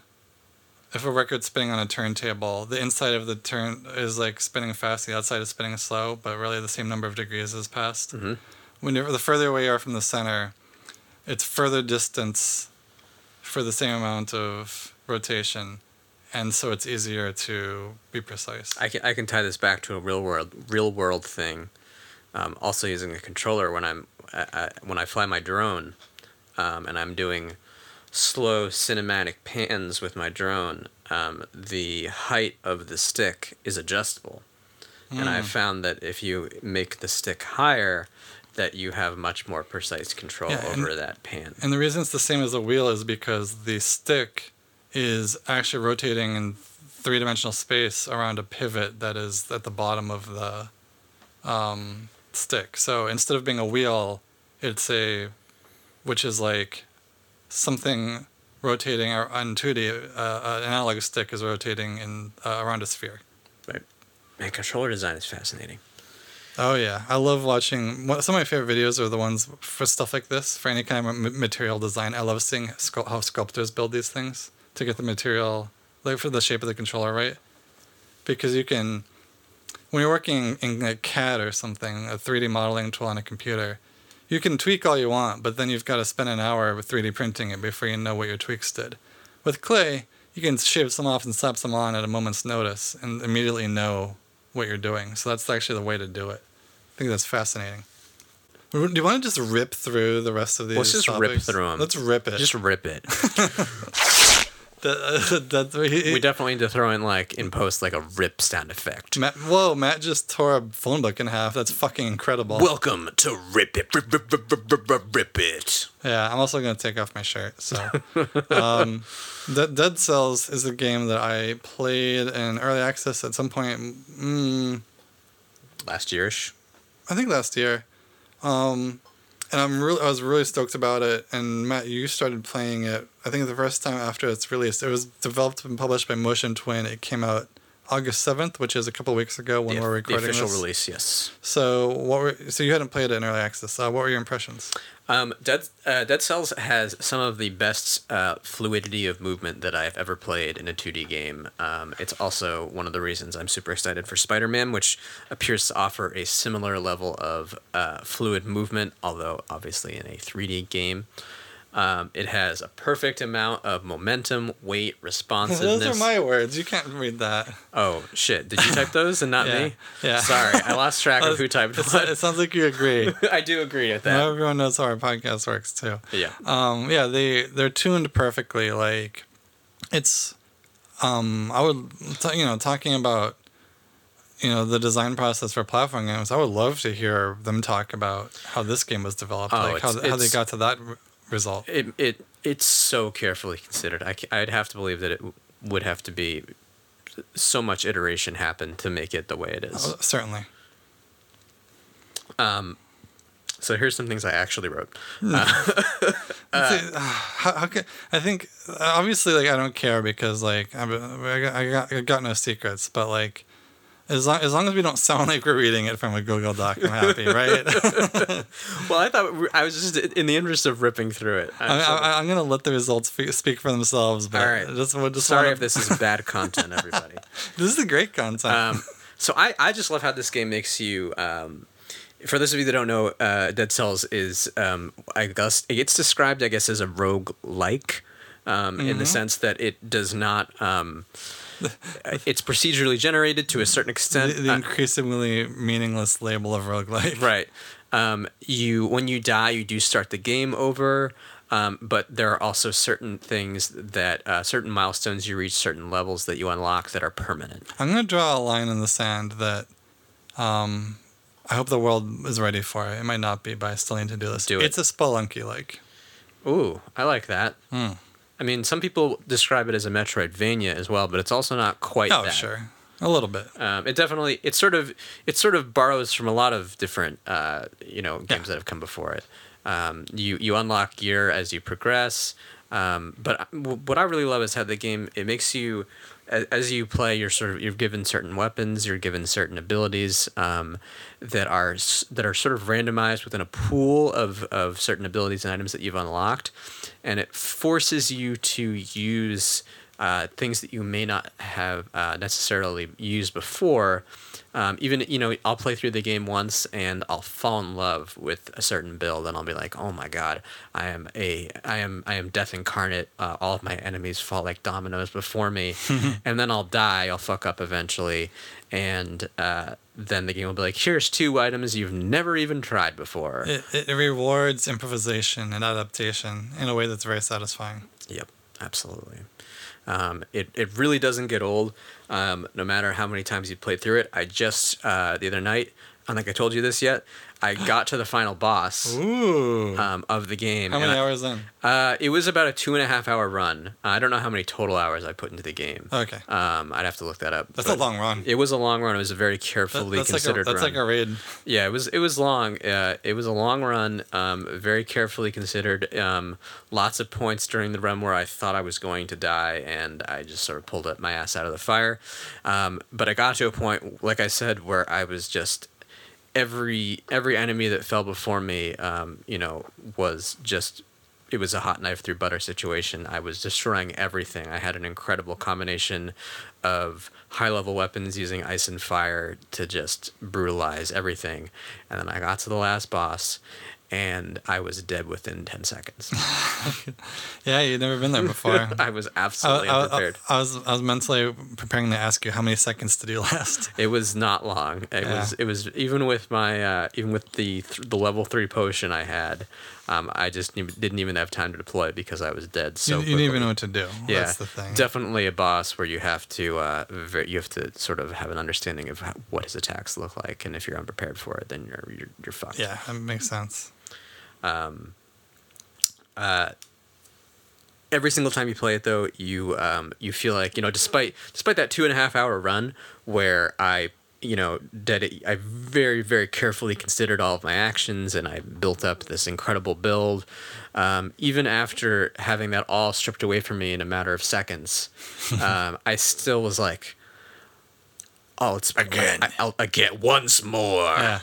if a record's spinning on a turntable, the inside of the turn is like spinning fast, the outside is spinning slow, but really the same number of degrees has passed. Mhm. When the further away you are from the center, it's further distance for the same amount of rotation, and so it's easier to be precise. I can I can tie this back to a real world real world thing. Um, also using a controller when I'm I, I, when I fly my drone, um, and I'm doing slow cinematic pans with my drone. Um, the height of the stick is adjustable, and I've found that if you make the stick higher, that you have much more precise control Yeah, and- over that pan. And the reason it's the same as a wheel is because the stick is actually rotating in three dimensional space around a pivot that is at the bottom of the um, stick. So instead of being a wheel, it's a, which is like something rotating on 2D. Uh, uh, an analog stick is rotating in uh, around a sphere. Right. Man, controller design is fascinating. Oh yeah, I love watching. Some of my favorite videos are the ones for stuff like this, for any kind of material design. I love seeing how sculptors build these things to get the material, like for the shape of the controller right, because you can, when you're working in like CAD or something, a 3D modeling tool on a computer, you can tweak all you want, but then you've got to spend an hour with 3D printing it before you know what your tweaks did. With clay, you can shave some off and slap some on at a moment's notice and immediately know what you're doing. So that's actually the way to do it. I think that's fascinating. Do you want to just rip through the rest of these? Let's just rip through them. Let's rip it. Just rip it. that, that's he, we definitely need to throw in like in post like a rip sound effect. Matt, whoa, Matt just tore a phone book in half. That's fucking incredible. Welcome to Rip It, Rip, rip, rip, rip, rip, rip, rip It. Yeah, I'm also gonna take off my shirt. So, um, Dead, Dead Cells is a game that I played in early access at some point. Mm, Last yearish. I think last year. Um, and I'm really, I was really stoked about it. And Matt, you started playing it. I think the first time after it's released. It was developed and published by Motion Twin. It came out August seventh, which is a couple weeks ago when The, we're recording the official this. release, yes. So what were so you hadn't played it in early access? Uh, what were your impressions? Um, Dead uh, Dead Cells has some of the best uh, fluidity of movement that I've ever played in a 2D game. Um, it's also one of the reasons I'm super excited for Spider Man, which appears to offer a similar level of uh, fluid movement, although obviously in a 3D game. Um, it has a perfect amount of momentum, weight, responsiveness. Those are my words. You can't read that. Oh shit! Did you type those and not Yeah, me? yeah. Sorry, I lost track of who typed It's- what. It sounds like you agree. I do agree with Now that. everyone knows how our podcast works too. Yeah. Um, yeah, they they're tuned perfectly. Like, it's, um, I would, t- you know, talking about, you know, the design process for platform games. I would love to hear them talk about how this game was developed, Oh, like how how they got to that result. It it it's so carefully considered. I I'd have to believe that it would have to be so much iteration happened to make it the way it is. Uh, certainly. Um, so here's some things I actually wrote. Hmm. Uh, see, uh, how, how can, I think obviously like I don't care because like I'm, I got, I got I got no secrets, but like as long as long as we don't sound like we're reading it from a Google Doc, I'm happy, right? Well, I thought I was just in the interest of ripping through it. I'm I, so- I, I'm gonna let the results speak for themselves. But All right. just, just sorry wanna- if this is bad content, everybody. this is great content. Um, so I, I just love how this game makes you. Um, for those of you that don't know, uh, Dead Cells is um, I guess it gets described I guess as a rogue like, um, in the sense that it does not. Um, it's procedurally generated to a certain extent. the, the Uh, increasingly meaningless label of roguelike. right. Um, you when you die, you do start the game over. Um, but there are also certain things that uh, certain milestones you reach, certain levels that you unlock that are permanent. I'm gonna draw a line in the sand that um, I hope the world is ready for it. It might not be, but I still need to do this. Do it. It's a spelunky like. Ooh, I like that. Hmm. I mean, some people describe it as a Metroidvania as well, but it's also not quite Oh that. sure, a little bit. Um, it definitely it sort of it sort of borrows from a lot of different uh, you know games Yeah. that have come before it. Um, you you unlock gear as you progress, um, but what I really love is how the game it makes you as, you play you're sort of you're given certain weapons you're given certain abilities um, that are that are sort of randomized within a pool of, of certain abilities and items that you've unlocked. And it forces you to use uh, things that you may not have uh, necessarily used before. Um, even you know, I'll play through the game once and I'll fall in love with a certain build, and I'll be like, "Oh my god, I am a, I am, I am death incarnate. Uh, all of my enemies fall like dominoes before me, and then I'll die. I'll fuck up eventually, and uh, then the game will be like, "Here's two items you've never even tried before." It, it rewards improvisation and adaptation in a way that's very satisfying. Yep, absolutely. Um, it, it really doesn't get old, um, no matter how many times you play through it. I just, uh, the other night, I don't think I told you this yet, I got to the final boss Ooh. um, of the game. How many I- hours in? Uh, it was about a two and a half hour run. I don't know how many total hours I put into the game. Okay. Um, I'd have to look that up. That's a long run. It was a long run. It was a very That- carefully that's like a, considered that's run. like a raid. Yeah, it was it was long. Uh, it was a long run, um, very carefully considered. Um, lots of points during the run where I thought I was going to die, and I just sort of pulled up my ass out of the fire. Um, but I got to a point, like I said, where I was just every every enemy that fell before me, um, you know, was just it was a hot knife through butter situation. I was destroying everything. I had an incredible combination of high level weapons using ice and fire to just brutalize everything. And then I got to the last boss and I was dead within 10 seconds. Yeah, you've never been there before. I was I, absolutely I- I- unprepared. I was I was mentally preparing to ask you how many seconds did you last? It was not long. It Yeah. was it was even with my uh, even with the th- the level 3 potion I had, um, I just didn't even have time to deploy because I was dead so you, you didn't even know what to do. yeah, That's the thing. definitely a boss where you have to uh, ver- you have to sort of have an understanding of how, what his attacks look like, and if you're unprepared for it, then you're you're, you're fucked. yeah, that makes sense. Every single time you play it, though, you um, you feel like you know, despite despite that two and a half hour run where I you know did I very very carefully considered all of my actions and I built up this incredible build. Um, even after having that all stripped away from me in a matter of seconds, um, I still was like, "Oh, it's Again. I, I'll, again once more." Yeah.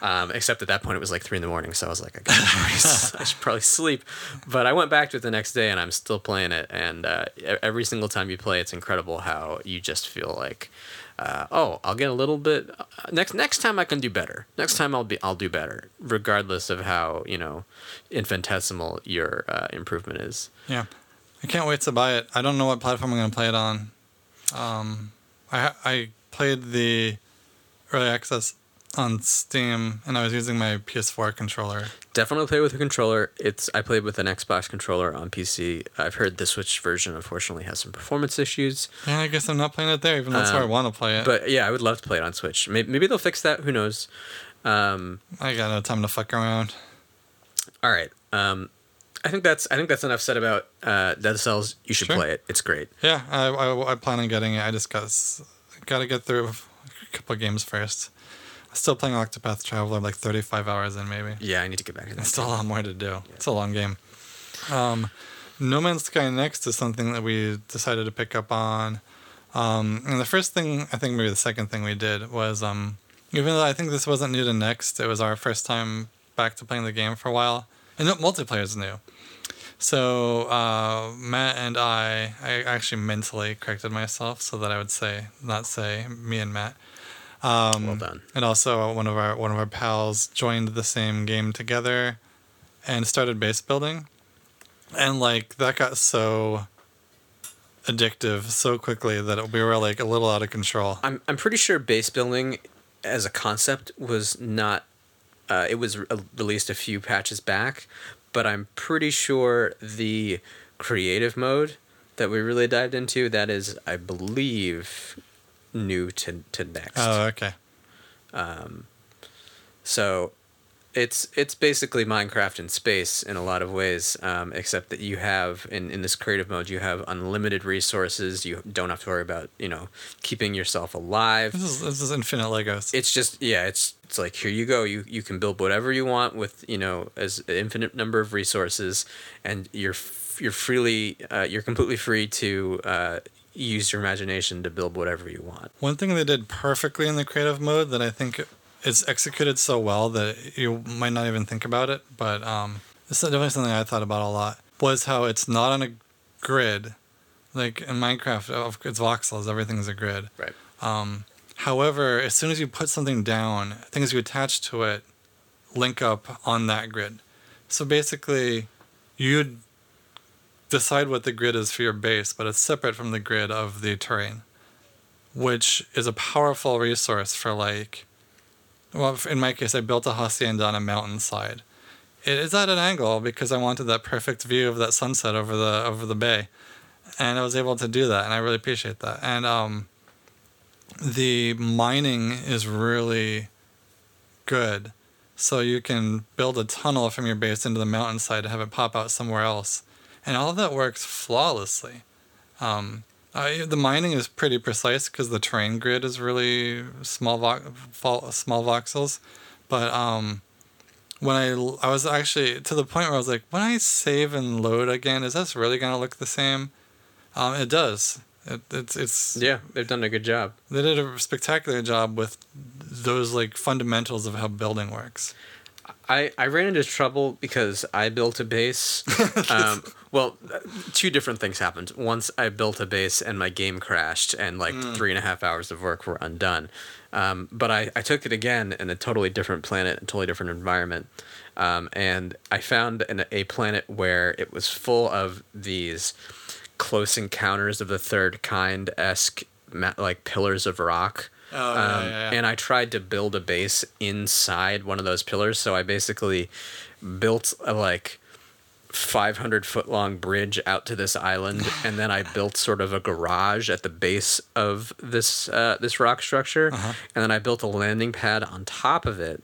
Um, except at that point it was like three in the morning, so I was like, I, probably, I should probably sleep. But I went back to it the next day, and I'm still playing it. And uh, every single time you play, it's incredible how you just feel like, uh, oh, I'll get a little bit uh, next next time I can do better. Next time I'll be I'll do better, regardless of how you know infinitesimal your uh, improvement is. Yeah, I can't wait to buy it. I don't know what platform I'm gonna play it on. Um, I I played the early access on Steam, and I was using my PS4 controller. Definitely play with a controller. It's I played with an Xbox controller on PC. I've heard the Switch version unfortunately has some performance issues. Yeah, I guess I'm not playing it there, even though that's where I Um, want to play it. But yeah, I would love to play it on Switch. Maybe, maybe they'll fix that. Who knows? Um, I got no time to fuck around. all right. Um, I think that's I think that's enough said about uh, Dead Cells. You should Sure. play it. It's great. Yeah, I, I, I plan on getting it. I just got got to get through a couple of games first. Still playing Octopath Traveler, like 35 hours in maybe. Yeah, I need to get back to that. There's still a lot more to do. It's a long game. Um, no Man's Sky Next is something that we decided to pick up on. Um, and the first thing, I think maybe the second thing we did was, um, even though I think this wasn't new to Next, it was our first time back to playing the game for a while. And no, multiplayer is new. So uh, Matt and I, I actually mentally corrected myself so that I would say, not say me and Matt. Um, Well done. And also one of our one of our pals joined the same game together, and started base building, and like that got so addictive so quickly that we were like a little out of control. I'm I'm pretty sure base building as a concept was not. Uh, it was re- released a few patches back, but I'm pretty sure the creative mode that we really dived into that is, I believe, new to to next. Oh, okay. So it's it's basically Minecraft in space in a lot of ways, um, except that you have in, in this creative mode you have unlimited resources. You don't have to worry about you know keeping yourself alive. This is this is infinite Legos. It's just yeah, it's it's like here you go. You you can build whatever you want with you know as an infinite number of resources, and you're you're freely uh, you're completely free to uh, use your imagination to build whatever you want. One thing they did perfectly in the creative mode that I think is executed so well that you might not even think about it, but um, this is definitely something I thought about a lot, was how it's not on a grid. Like in Minecraft, of- it's voxels, everything's a grid. Right. Um, however, as soon as you put something down, things you attach to it link up on that grid. So basically, you decide what the grid is for your base, but it's separate from the grid of the terrain, which is a powerful resource for like. Well, in my case, I built a hacienda on a mountainside. It is at an angle because I wanted that perfect view of that sunset over the over the bay, and I was able to do that, and I really appreciate that. And um, the mining is really good. So you can build a tunnel from your base into the mountainside to have it pop out somewhere else. And all of that works flawlessly. Um, I, the mining is pretty precise because the terrain grid is really small, vo- small voxels. But um, when I was actually to the point where I was like, when I save and load again, is this really going to look the same? Um, it does. It, it's it's Yeah, they've done a good job. they did a spectacular job with those like fundamentals of how building works. I, I ran into trouble because I built a base. um, well, uh, two different things happened. Once I built a base and my game crashed, and like three and a half hours of work were undone. Um, but I, I took it again in a totally different planet, a totally different environment. Um, and I found an, a planet where it was full of these close encounters of the third kind esque like pillars of rock. Oh, yeah, Um, yeah, yeah. And I tried to build a base inside one of those pillars. So I basically built a like 500 foot long bridge out to this island, and then I built sort of a garage at the base of this uh, this rock structure, Uh-huh. and then I built a landing pad on top of it.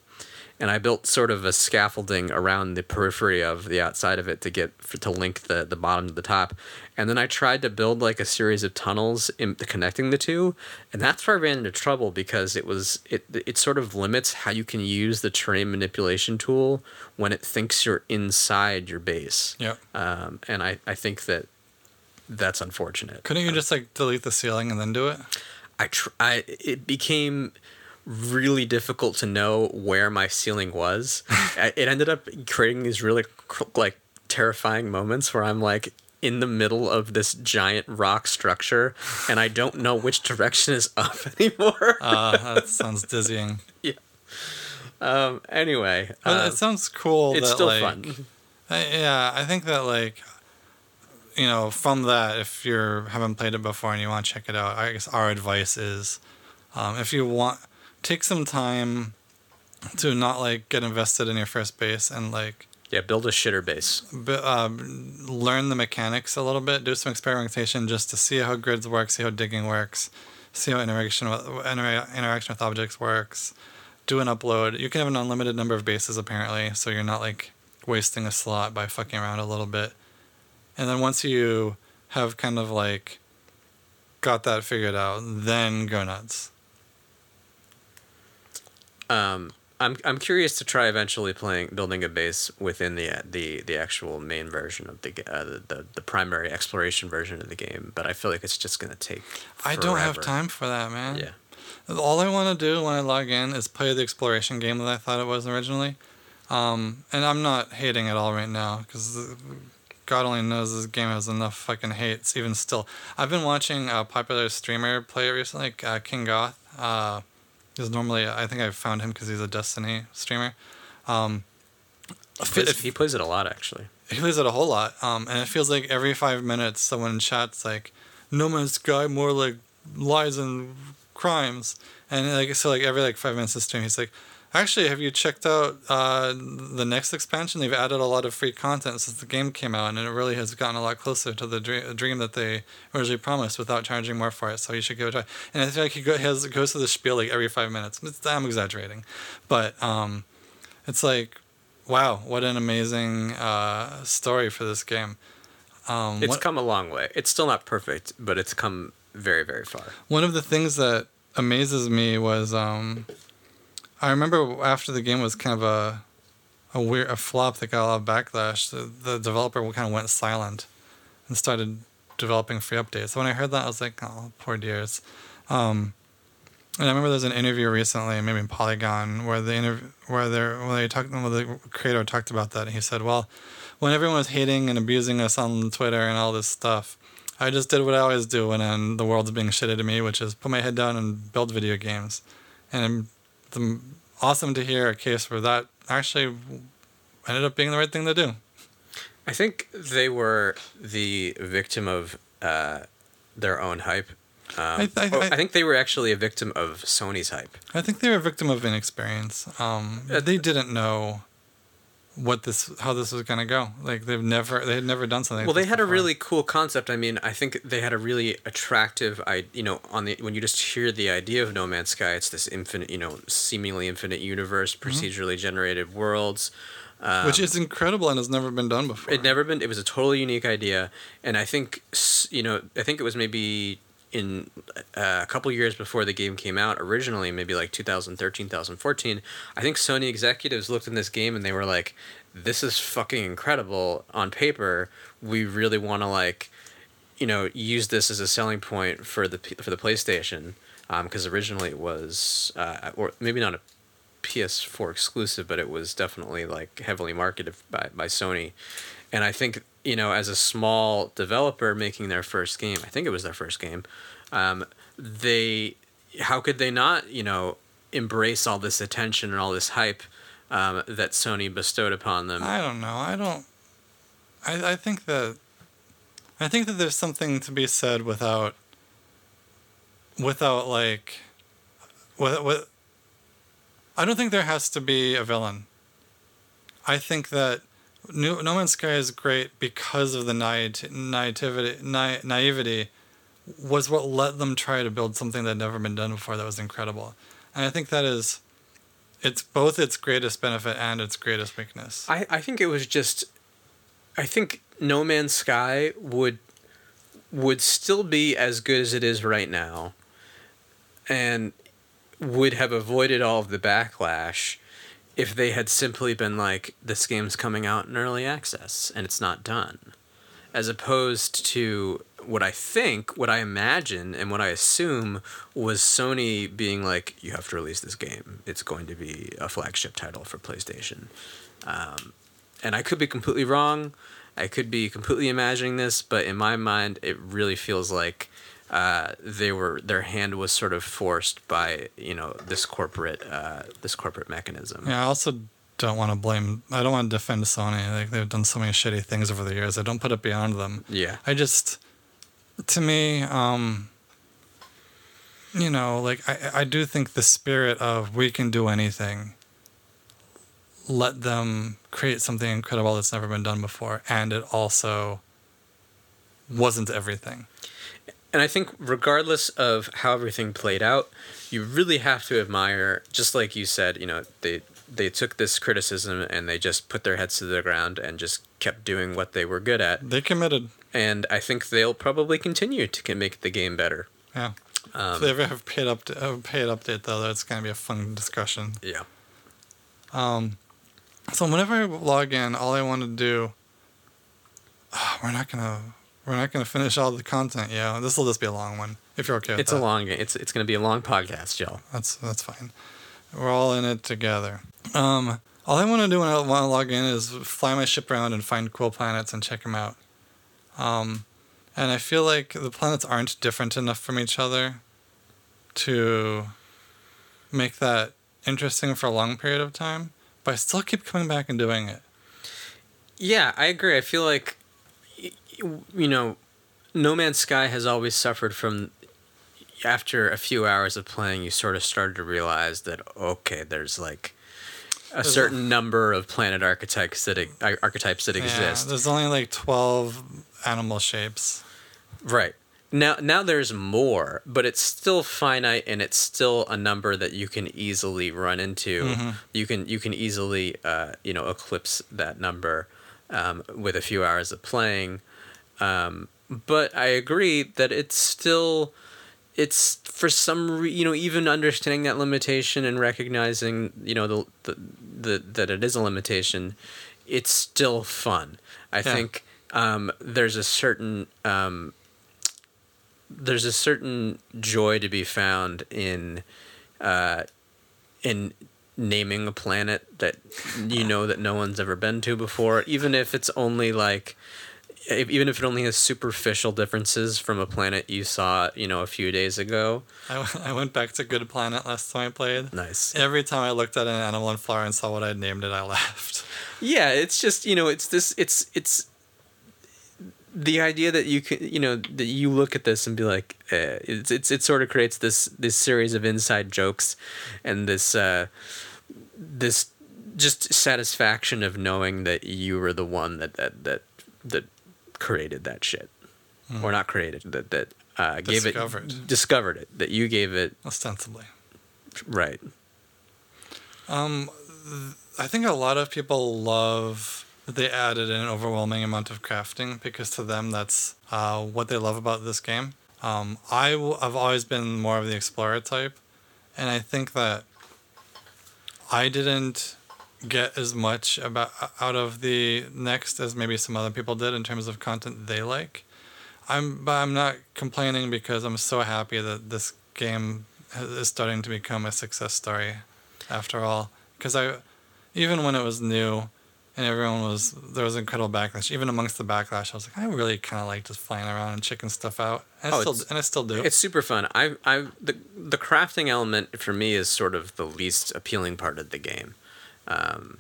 And I built sort of a scaffolding around the periphery of the outside of it to get for, to link the, the bottom to the top, and then I tried to build like a series of tunnels in, connecting the two, and that's where I ran into trouble because it was it it sort of limits how you can use the terrain manipulation tool when it thinks you're inside your base. Yep. Um, and I, I think that that's unfortunate. Couldn't you just like delete the ceiling and then do it? I tr- I it became really difficult to know where my ceiling was. It ended up creating these really like terrifying moments where I'm like in the middle of this giant rock structure and I don't know which direction is up anymore. Uh, that sounds dizzying. um anyway, But um, it sounds cool. it's that, still like, fun. I, yeah, I think that like, you know, from that, if you haven't played it before and you want to check it out, I guess our advice is, um, if you want, take some time to not like get invested in your first base and like Yeah, build a shitter base. b- um, learn the mechanics a little bit, do some experimentation just to see how grids work, see how digging works, see how interaction with, inter- interaction with objects works. Do an upload. You can have an unlimited number of bases apparently, so you're not like wasting a slot by fucking around a little bit. And then once you have kind of like got that figured out, then go nuts. Um, I'm I'm curious to try eventually playing building a base within the the the actual main version of the uh, the, the the primary exploration version of the game, but I feel like it's just gonna take. I don't have time for that, man. Yeah. All I want to do when I log in is play the exploration game that I thought it was originally. Um, and I'm not hating at all right now because God only knows this game has enough fucking hates even still. I've been watching a popular streamer play it recently, uh, King Goth. Uh, he's normally, I think I found him because he's a Destiny streamer. Um, He plays, he plays it a lot actually. he plays it a whole lot, um, and it feels like every five minutes someone in chat's like, "No Man's Sky more like lies and crimes," and like so like every like five minutes of stream he's like, Actually, have you checked out uh, the next expansion? They've added a lot of free content since the game came out, and it really has gotten a lot closer to the dream, dream that they originally promised without charging more for it. So you should give it a try. And I feel like he go, has goes to the spiel like every five minutes. I'm exaggerating, but um, it's like, wow, what an amazing uh, story for this game. Um, It's what- come a long way. It's still not perfect, but it's come very, very far. One of the things that amazes me was um, I remember after the game was kind of a a weird a flop that got a lot of backlash. The, the developer kind of went silent and started developing free updates. So when I heard that, I was like, oh, poor dears. Um, and I remember there was an interview recently, maybe in Polygon, where the where they where they talked, the creator talked about that, and he said, well, when everyone was hating and abusing us on Twitter and all this stuff. I just did what I always do when um, the world's being shitted at me, which is put my head down and build video games. And um, awesome to hear a case where that actually ended up being the right thing to do. I think they were the victim of uh, their own hype. Um, I- I- oh, I- think they were actually a victim of Sony's hype. I think they were a victim of inexperience. Um, they didn't know what this, how this was gonna go. Like they've never, they had never done something. Well, like they had a really cool concept. I mean, I think they had a really attractive, I you know, on the when you just hear the idea of No Man's Sky, it's this infinite, you know, seemingly infinite universe, procedurally generated worlds. Um, which is incredible and has never been done before. It never been. It was a totally unique idea, and I think you know. I think it was maybe in uh, a couple years before the game came out originally, maybe like 2013, 2014. I think Sony executives looked in this game and they were like, "This is fucking incredible on paper. We really want to like, you know, use this as a selling point for the for the PlayStation." Because originally it was, uh, or maybe not a PS4 exclusive, but it was definitely like heavily marketed by, by Sony. And I think, you know, as a small developer making their first game, I think it was their first game, um, they, how could they not, you know, embrace all this attention and all this hype um, that Sony bestowed upon them? I don't know. I don't. I I think that. I think that there's something to be said without. Without like. With with. I don't think there has to be a villain. I think that No, no Man's Sky is great because of the naive, naivety, na- naivety was what let them try to build something that had never been done before that was incredible. And I think that is it's both its greatest benefit and its greatest weakness. I, I think it was just I think No Man's Sky would would still be as good as it is right now and would have avoided all of the backlash if they had simply been like this game's coming out in early access and it's not done as opposed to what I think, what I imagine, and what I assume was Sony being like, "You have to release this game. It's going to be a flagship title for PlayStation." Um, and I could be completely wrong. I could be completely imagining this, but in my mind, it really feels like uh, they were their hand was sort of forced by you know this corporate uh, this corporate mechanism. Yeah, I also don't want to blame. I don't want to defend Sony. Like they've done so many shitty things over the years. I don't put it beyond them. Yeah. I just, to me, um, you know, like I, I do think the spirit of we can do anything. Let them create something incredible that's never been done before, and it also wasn't everything. And I think, regardless of how everything played out, you really have to admire, just like you said, you know, they they took this criticism and they just put their heads to the ground and just kept doing what they were good at. They committed. And I think they'll probably continue to make the game better. Yeah. Um, if they ever have paid up a paid update though, that's gonna be a fun discussion. yeah. Um, so whenever I log in, all I want to do. We're not gonna we're not gonna finish all the content. Yeah, this will just be a long one. If you're okay with It's that. a long. It's it's going to be a long podcast, Joe. That's that's fine. We're all in it together. Um, all I want to do when I want to log in is fly my ship around and find cool planets and check them out. Um, and I feel like the planets aren't different enough from each other to make that interesting for a long period of time. But I still keep coming back and doing it. Yeah, I agree. I feel like, you know, No Man's Sky has always suffered from. After a few hours of playing, you sort of started to realize that okay, there's like, a certain number of planet archetypes that archetypes that Yeah, exist. there's only like 12 animal shapes. Right. Now now there's more, but it's still finite and it's still a number that you can easily run into. Mm-hmm. You can you can easily uh, you know eclipse that number um, with a few hours of playing. Um, but I agree that it's still it's for some re- you know even understanding that limitation and recognizing you know the, the, the that it is a limitation it's still fun i Yeah. think um, there's a certain um, there's a certain joy to be found in uh, in naming a planet that you know that no one's ever been to before even if it's only like if, even if it only has superficial differences from a planet you saw, you know, a few days ago. I, w- I went back to Good Planet last time I played. Nice. Every time I looked at an animal and flower and saw what I'd named it, I laughed. Yeah, it's just you know, it's this, it's it's the idea that you can, you know, that you look at this and be like, uh, it's it's it sort of creates this this series of inside jokes, and this uh, this just satisfaction of knowing that you were the one that that that that created that shit, or not created that that uh, gave it discovered it that you gave it Ostensibly. right. Um, I think a lot of people love that they added an overwhelming amount of crafting because to them that's uh, what they love about this game. Um, I w- I've always been more of the explorer type, and I think that I didn't get as much about out of the next as maybe some other people did in terms of content they like. I'm but I'm not complaining because I'm so happy that this game is starting to become a success story after all because I even when it was new and everyone was there was incredible backlash even amongst the backlash I was like I really kind of like just flying around and checking stuff out and oh, I Oh, still it's- and I still do It's super fun. I I the the crafting element for me is sort of the least appealing part of the game. Um,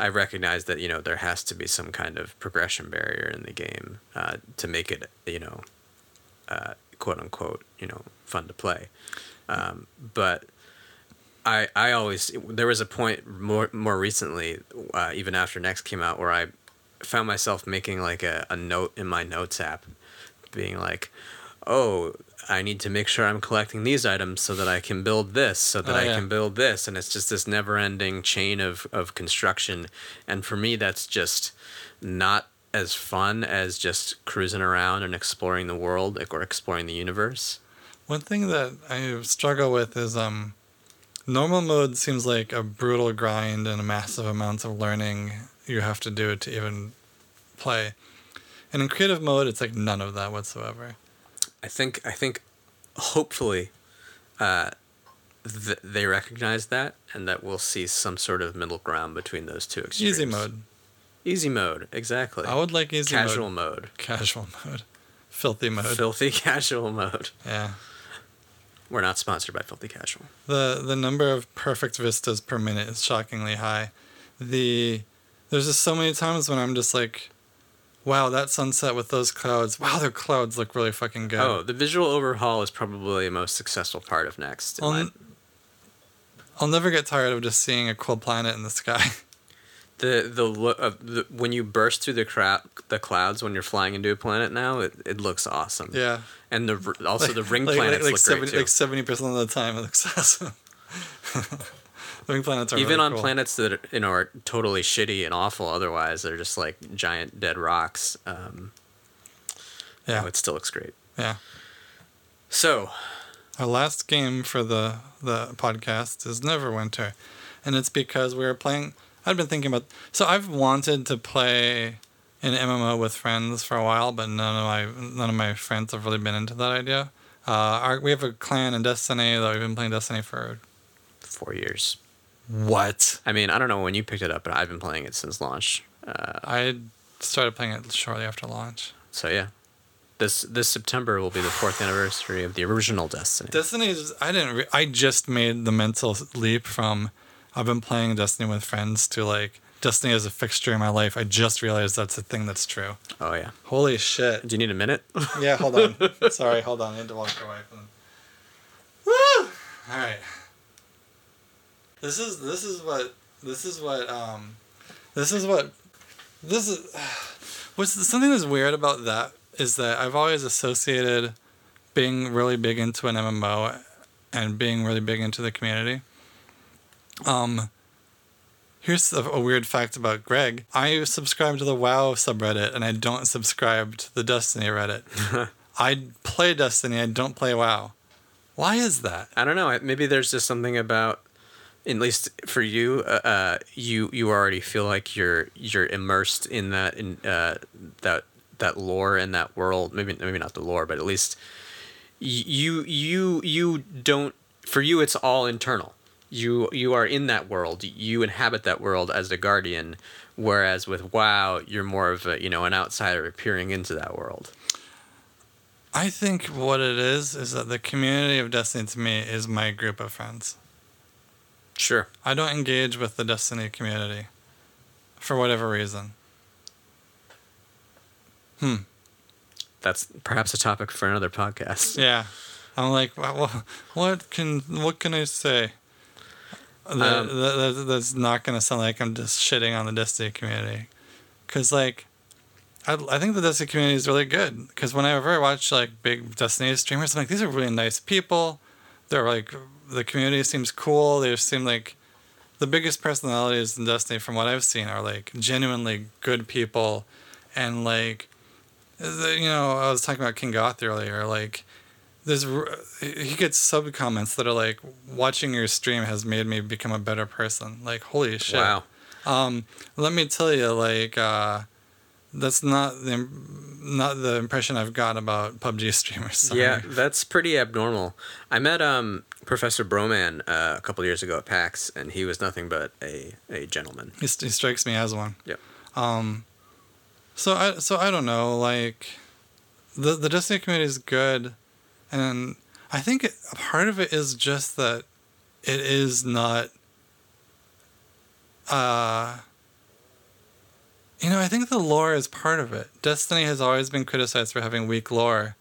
I recognize that you know there has to be some kind of progression barrier in the game uh, to make it you know, uh, quote unquote you know fun to play. Um, but I I always there was a point more more recently uh, even after Next came out where I found myself making like a, a note in my notes app being like oh I need to make sure I'm collecting these items so that I can build this so that Oh, I yeah. can build this and it's just this never ending chain of, of construction and for me that's just not as fun as just cruising around and exploring the world like, or exploring the universe One thing that I struggle with is um, normal mode seems like a brutal grind and a massive amounts of learning you have to do to even play. And in creative mode, it's like none of that whatsoever. I think I think hopefully uh, th- they recognize that and that we'll see some sort of middle ground between those two extremes. Easy mode. Easy mode, exactly. I would like easy mode. Casual mode. mode. Casual mode. Filthy mode. Filthy casual mode. yeah. We're not sponsored by Filthy Casual. The the number of perfect vistas per minute is shockingly high. The there's just so many times when I'm just like, wow, that sunset with those clouds. Wow, their clouds look really fucking good. Oh, the visual overhaul is probably the most successful part of Next. I'll, my- I'll never get tired of just seeing a cool planet in the sky. the the look of the, when you burst through the crowd the clouds when you're flying into a planet now, it, it looks awesome. yeah. And the also the ring like, planets like, look like great too. Like seventy percent of the time, it looks awesome. Planets are Even really on cool. planets that you know are totally shitty and awful otherwise, they're just like giant dead rocks. Um, you Yeah, know, it still looks great. yeah. So, Our last game for the the podcast is Neverwinter, and it's because we were playing. I've been thinking about. So I've wanted to play an MMO with friends for a while, but none of my none of my friends have really been into that idea. Uh, our, we have a clan in Destiny that we've been playing Destiny for. four years. What? I mean, I don't know when you picked it up, but I've been playing it since launch. Uh, I started playing it shortly after launch. so yeah, this this September will be the fourth anniversary of the original Destiny. Destiny is. I didn't. Re- I just made the mental leap from. I've been playing Destiny with friends to like Destiny as a fixture in my life. I just realized that's a thing that's true. oh yeah. Holy shit! Do you need a minute? Yeah, hold on. Sorry, hold on. I need to walk away from. Woo! All right. This is this is what This is what um, this is what this is. What's something that's weird about that is that I've always associated being really big into an MMO and being really big into the community. Um, here's a, a weird fact about Greg. I subscribe to the WoW subreddit and I don't subscribe to the Destiny Reddit. I play Destiny. I don't play WoW. Why is that? I don't know. Maybe there's just something about, at least for you, uh, uh, you you already feel like you're you're immersed in that in uh, that that lore and that world. Maybe maybe not the lore, but at least you you you don't. For you, it's all internal. You you are in that world. You inhabit that world as a guardian. Whereas with WoW, you're more of a you know an outsider appearing into that world. I think what it is is that the community of Destiny to me is my group of friends. Sure. I don't engage with the Destiny community for whatever reason. Hmm. That's perhaps a topic for another podcast. Yeah. I'm like, well, what can what can I say? That, Um, that, that- that's not gonna sound like I'm just shitting on the Destiny community, because like, I, I think the Destiny community is really good. Because whenever I watch like big Destiny streamers, I'm like, these are really nice people. They're like, the community seems cool. They seem like the biggest personalities in Destiny, from what I've seen, are like genuinely good people, and like, you know, I was talking about King Goth earlier. Like, there's he gets sub comments that are like, watching your stream has made me become a better person. Like, holy shit. Wow. Um, let me tell you, like, uh, that's not the not the impression I've got about PUBG streamers. Sorry. Yeah, that's pretty abnormal. I met um Professor Broman uh, a couple years ago at PAX, and he was nothing but a, a gentleman. he, st- he strikes me as one. Yep. Um, so I so I don't know, like, the the Destiny community is good, and I think it, a part of it is just that it is not. Uh, you know, I think the lore is part of it. Destiny has always been criticized for having weak lore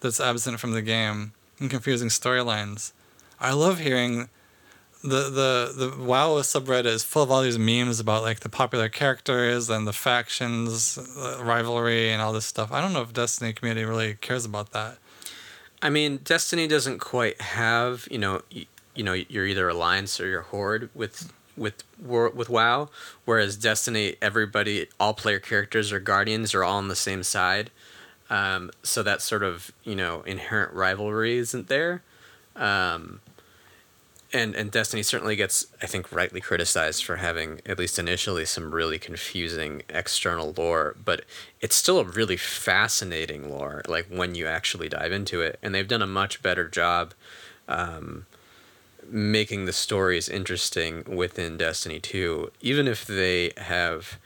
that's absent from the game and confusing storylines. I love hearing the the the WoW subreddit is full of all these memes about like the popular characters and the factions, rivalry, and all this stuff. I don't know if Destiny community really cares about that. I mean, Destiny doesn't quite have you know y- you know you're either alliance or you're horde with with with WoW, whereas Destiny everybody all player characters or guardians are all on the same side. Um, so that sort of you know inherent rivalry isn't there. Um, and and Destiny certainly gets, I think, rightly criticized for having at least initially some really confusing external lore, but it's still a really fascinating lore. Like when you actually dive into it, and they've done a much better job um, making the stories interesting within Destiny Two, even if they have.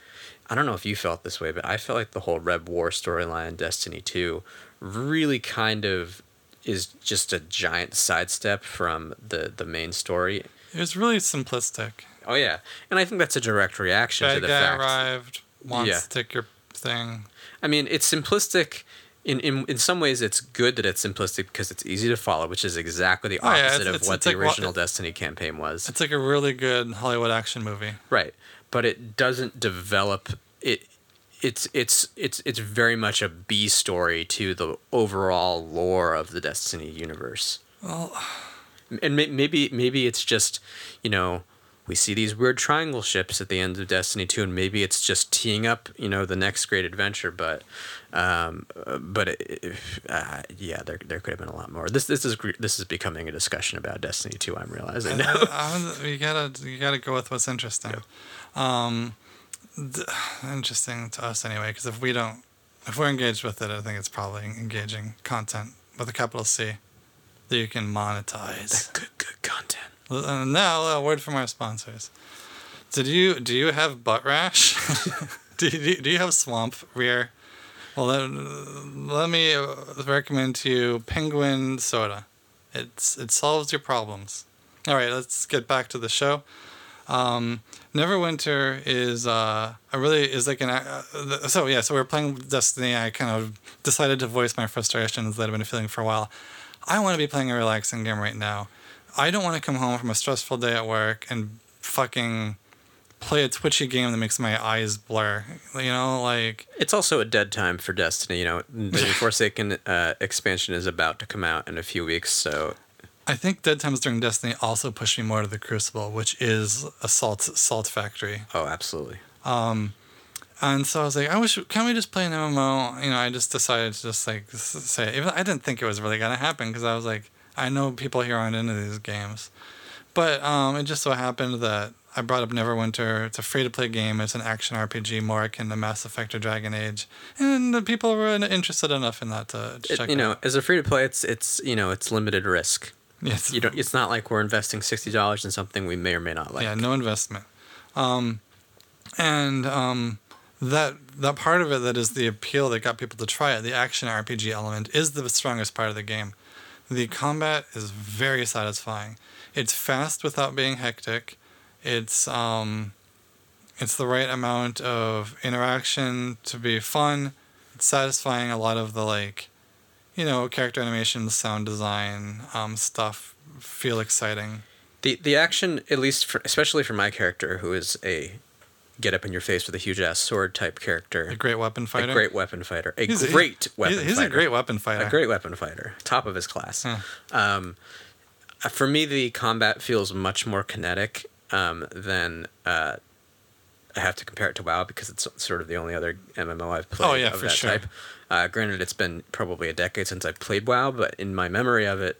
I don't know if you felt this way, but I felt like the whole Red War storyline in Destiny 2 really kind of is just a giant sidestep from the, the main story. It was really simplistic. Oh yeah, and I think that's a direct reaction to Bad the guy fact. arrived, wants Yeah. to take your thing. I mean, it's simplistic. In, in in some ways, it's good that it's simplistic because it's easy to follow, which is exactly the Oh, yeah, opposite it's- of it's- what it's the like original Destiny campaign was. It's like a really good Hollywood action movie. Right, but it doesn't develop it. It's it's it's it's very much a B story to the overall lore of the Destiny universe. Well, and may- maybe maybe it's just you know we see these weird triangle ships at the end of Destiny 2 and maybe it's just teeing up you know the next great adventure but um but it, uh, yeah there there could have been a lot more this this is this is becoming a discussion about Destiny 2 I'm realizing now I, I, you gotta you gotta go with what's interesting. Um, th- interesting to us anyway, because if we don't, if we're engaged with it, I think it's probably engaging content with a capital C that you can monetize. good good content And now a word from our sponsors. Did you do you have butt rash? do you, do you have swamp rear? Well, then, uh, let me uh, recommend to you Penguin Soda. It's it solves your problems. All right, let's get back to the show. Um, Neverwinter is uh, a really is like an uh, so yeah. So we were playing Destiny. I kind of decided to voice my frustrations that I've been feeling for a while. I want to be playing a relaxing game right now. I don't want to come home from a stressful day at work and fucking play a twitchy game that makes my eyes blur. You know, like It's also a dead time for Destiny. You know, the Forsaken uh, expansion is about to come out in a few weeks, so I think Dead Times during Destiny also pushed me more to the Crucible, which is a salt salt factory. oh, absolutely. And so I was like, I wish, can we just play an MMO? You know, I just decided to just like say, it. even I didn't think it was really gonna happen because I was like, I know people here aren't into these games, but um, it just so happened that I brought up Neverwinter. It's a free to play game. It's an action RPG, more akin to Mass Effect or Dragon Age, and the people were interested enough in that to check. It- you it know, out. as a free to play, it's it's you know it's limited risk. Yes, You don't. It's not like we're investing sixty dollars in something we may or may not like. yeah, no investment. Um, and um, that that part of it that is the appeal that got people to try it, the action RPG element, is the strongest part of the game. The combat is very satisfying. It's fast without being hectic. It's um, it's the right amount of interaction to be fun. It's satisfying. A lot of the like, you know, character animation, sound design, um, stuff feel exciting. The the action, at least for, especially for my character, who is a get up in your face with a huge ass sword type character, A great weapon fighter. a great weapon fighter, a He's great he- weapon. He's, fighter. a great weapon fighter. a great weapon fighter, top of his class. Um, uh, for me, the combat feels much more kinetic um, than. Uh, I have to compare it to WoW because it's sort of the only other MMO I've played Oh, yeah, of for that sure. type. Uh, granted, it's been probably a decade since I played WoW, but in my memory of it,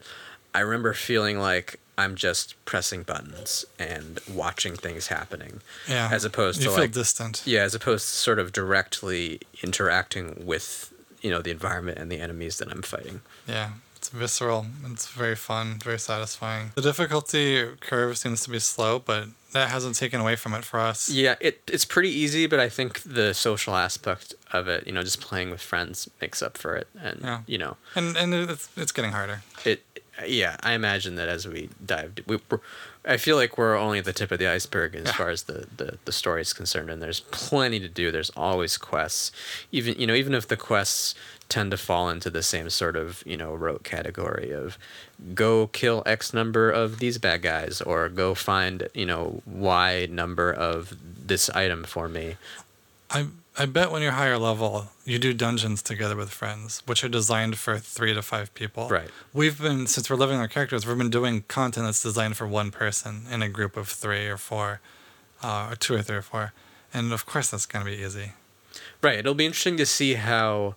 I remember feeling like I'm just pressing buttons and watching things happening, Yeah. as opposed you to feel like distant. yeah, as opposed to sort of directly interacting with you know the environment and the enemies that I'm fighting. Yeah. It's visceral. It's very fun, very satisfying. The difficulty curve seems to be slow, but that hasn't taken away from it for us. Yeah, it it's pretty easy, but I think the social aspect of it, you know, just playing with friends makes up for it, and Yeah. you know, And and it's it's getting harder. it. Yeah, I imagine that as we dive, we, I feel like we're only at the tip of the iceberg as Yeah. far as the, the the story is concerned, and there's plenty to do. There's always quests, even you know, even if the quests tend to fall into the same sort of you know rote category of go kill X number of these bad guys, or go find you know Y number of this item for me. I I bet when you're higher level, you do dungeons together with friends, which are designed for three to five people. Right. We've been since we're living our characters, we've been doing content that's designed for one person in a group of three or four, uh, or two or three or four, and of course that's gonna be easy. Right. It'll be interesting to see how.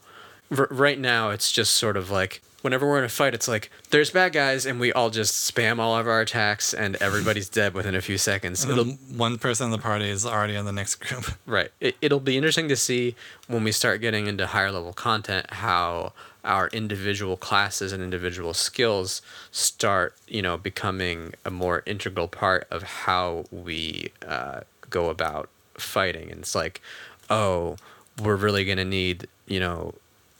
R- right now, it's just sort of like whenever we're in a fight, it's like there's bad guys, and we all just spam all of our attacks, and everybody's dead within a few seconds. One person in the party is already in the next group. right. It, it'll be interesting to see when we start getting into higher level content how our individual classes and individual skills start, you know, becoming a more integral part of how we uh, go about fighting. And it's like, oh, we're really gonna need, you know,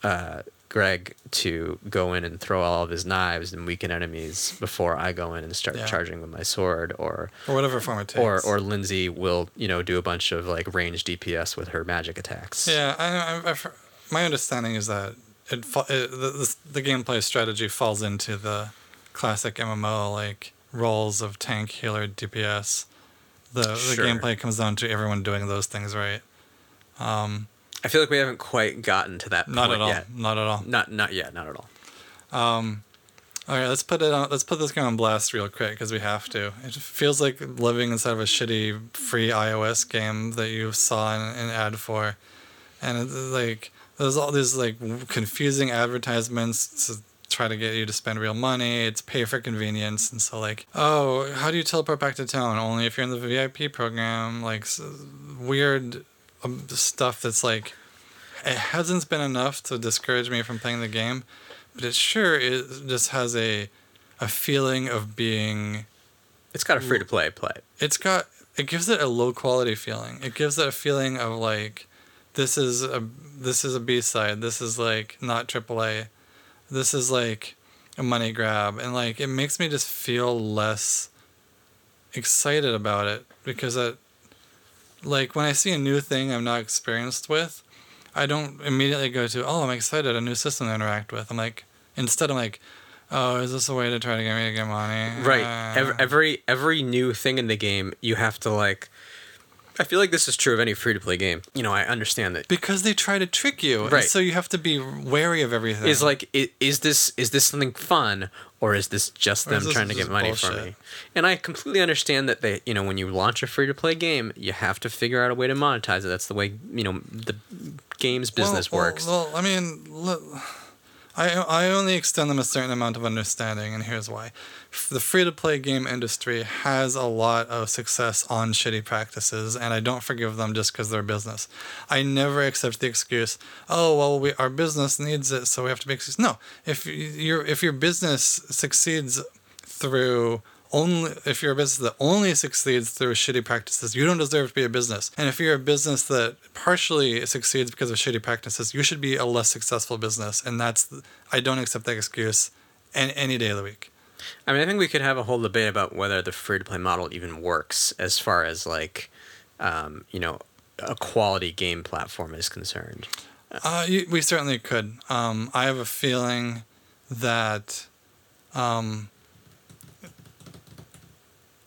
uh, Greg to go in and throw all of his knives and weaken enemies before I go in and start Yeah. charging with my sword, or or whatever form it takes. or or Lindsay will you know do a bunch of like ranged DPS with her magic attacks. yeah, I, I, I've, my understanding is that it, it the, the the gameplay strategy falls into the classic MMO like roles of tank, healer, DPS. The the Sure. gameplay comes down to everyone doing those things right. Um, I feel like we haven't quite gotten to that not point at all. yet. Not at all. Not not yet. Not at all. Um, all right, let's put it on. Let's put this game on blast real quick because we have to. It feels like living inside of a shitty free iOS game that you saw an, an ad for, and it's like there's all these like confusing advertisements to try to get you to spend real money. It's pay for convenience, and so like, oh, how do you teleport back to town? Only if you're in the VIP program. Like weird stuff that's like it hasn't been enough to discourage me from playing the game, but it sure is, just has a a feeling of being. It's got a free to play play. It's got it gives it a low quality feeling. It gives it a feeling of like this is a this is a B side. This is like not AAA. This is like a money grab, and like it makes me just feel less excited about it because it like when I see a new thing I'm not experienced with, I don't immediately go to, oh, I'm excited, a new system to interact with. I'm like, instead, I'm like, oh, is this a way to try to get me to get money? Right. Uh, Every, every every new thing in the game, you have to like I feel like this is true of any free to play game. You know, I understand that. because they try to trick you, Right. so you have to be wary of everything. Is like, is this is this something fun, or is this just them this trying to get money from bullshit? me? And I completely understand that they, you know, when you launch a free to play game, you have to figure out a way to monetize it. That's the way you know the game's business well, well, works. Well, I mean, look, I I only extend them a certain amount of understanding, and here's why: the free to play game industry has a lot of success on shitty practices, and I don't forgive them just because they're business. I never accept the excuse, "Oh well, we our business needs it, so we have to make excuse." No, if y- your if your business succeeds through only if you're a business that only succeeds through shitty practices, you don't deserve to be a business. And if you're a business that partially succeeds because of shitty practices, you should be a less successful business. And that's I don't accept that excuse any, any day of the week. I mean, I think we could have a whole debate about whether the free to play model even works as far as like, um, you know, a quality game platform is concerned. Uh, you, we certainly could. Um, I have a feeling that um,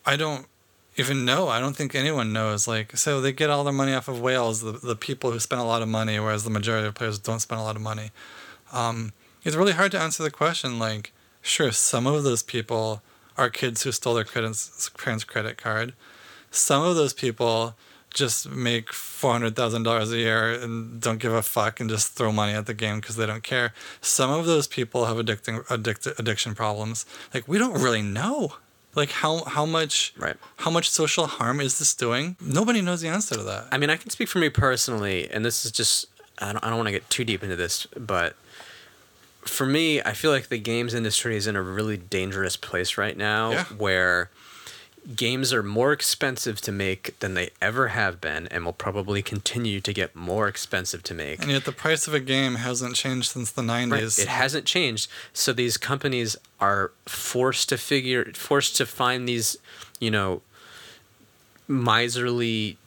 I don't even know. I don't think anyone knows. Like, so they get all their money off of whales, the, the people who spend a lot of money, whereas the majority of players don't spend a lot of money. Um, it's really hard to answer the question. Like, sure, some of those people are kids who stole their credits, parents' credit card. Some of those people just make four hundred thousand dollars a year and don't give a fuck and just throw money at the game because they don't care. Some of those people have addicting addict, addiction problems. Like we don't really know. Like how how much Right. how much social harm is this doing? Nobody knows the answer to that. I mean, I can speak for me personally, and this is just, I don't, I don't want to get too deep into this, but for me, I feel like the games industry is in a really dangerous place right now Yeah. where games are more expensive to make than they ever have been and will probably continue to get more expensive to make. And yet the price of a game hasn't changed since the Right. nineties. It hasn't changed. So these companies are forced to figure, forced to find these, you know, miserly,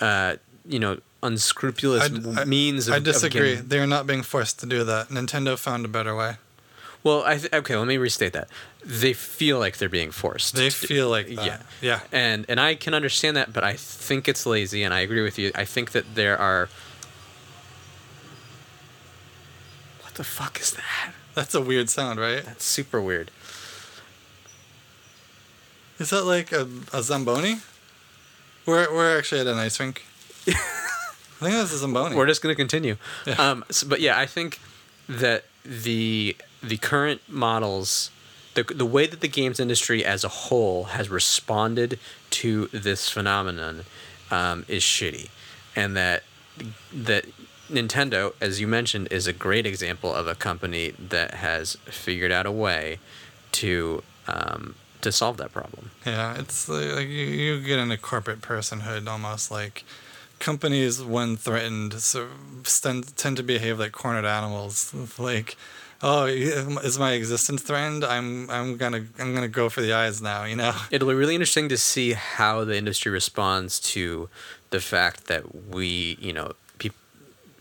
uh, you know, unscrupulous I- I- means of I disagree. They're not being forced to do that. Nintendo found a better way. well, I th- okay. Let me restate that. They feel like they're being forced. They feel like that. Yeah. Yeah. and and I can understand that, but I think it's lazy, and I agree with you. I think that there are. What the fuck is that? That's a weird sound, right? That's super weird. Is that like a, a Zamboni? We're, we're actually at an ice rink. I think that's a Zamboni. We're just going to continue. Yeah. Um, so, but yeah, I think that the the current models, the the way that the games industry as a whole has responded to this phenomenon, um, is shitty, and that that Nintendo, as you mentioned, is a great example of a company that has figured out a way to um, to solve that problem. Yeah, it's like, like you, you get into corporate personhood almost like companies when threatened so tend, tend to behave like cornered animals. Like, oh, is my existence threatened? I'm I'm gonna I'm gonna go for the eyes now. You know. It'll be really interesting to see how the industry responds to the fact that we, you know, peop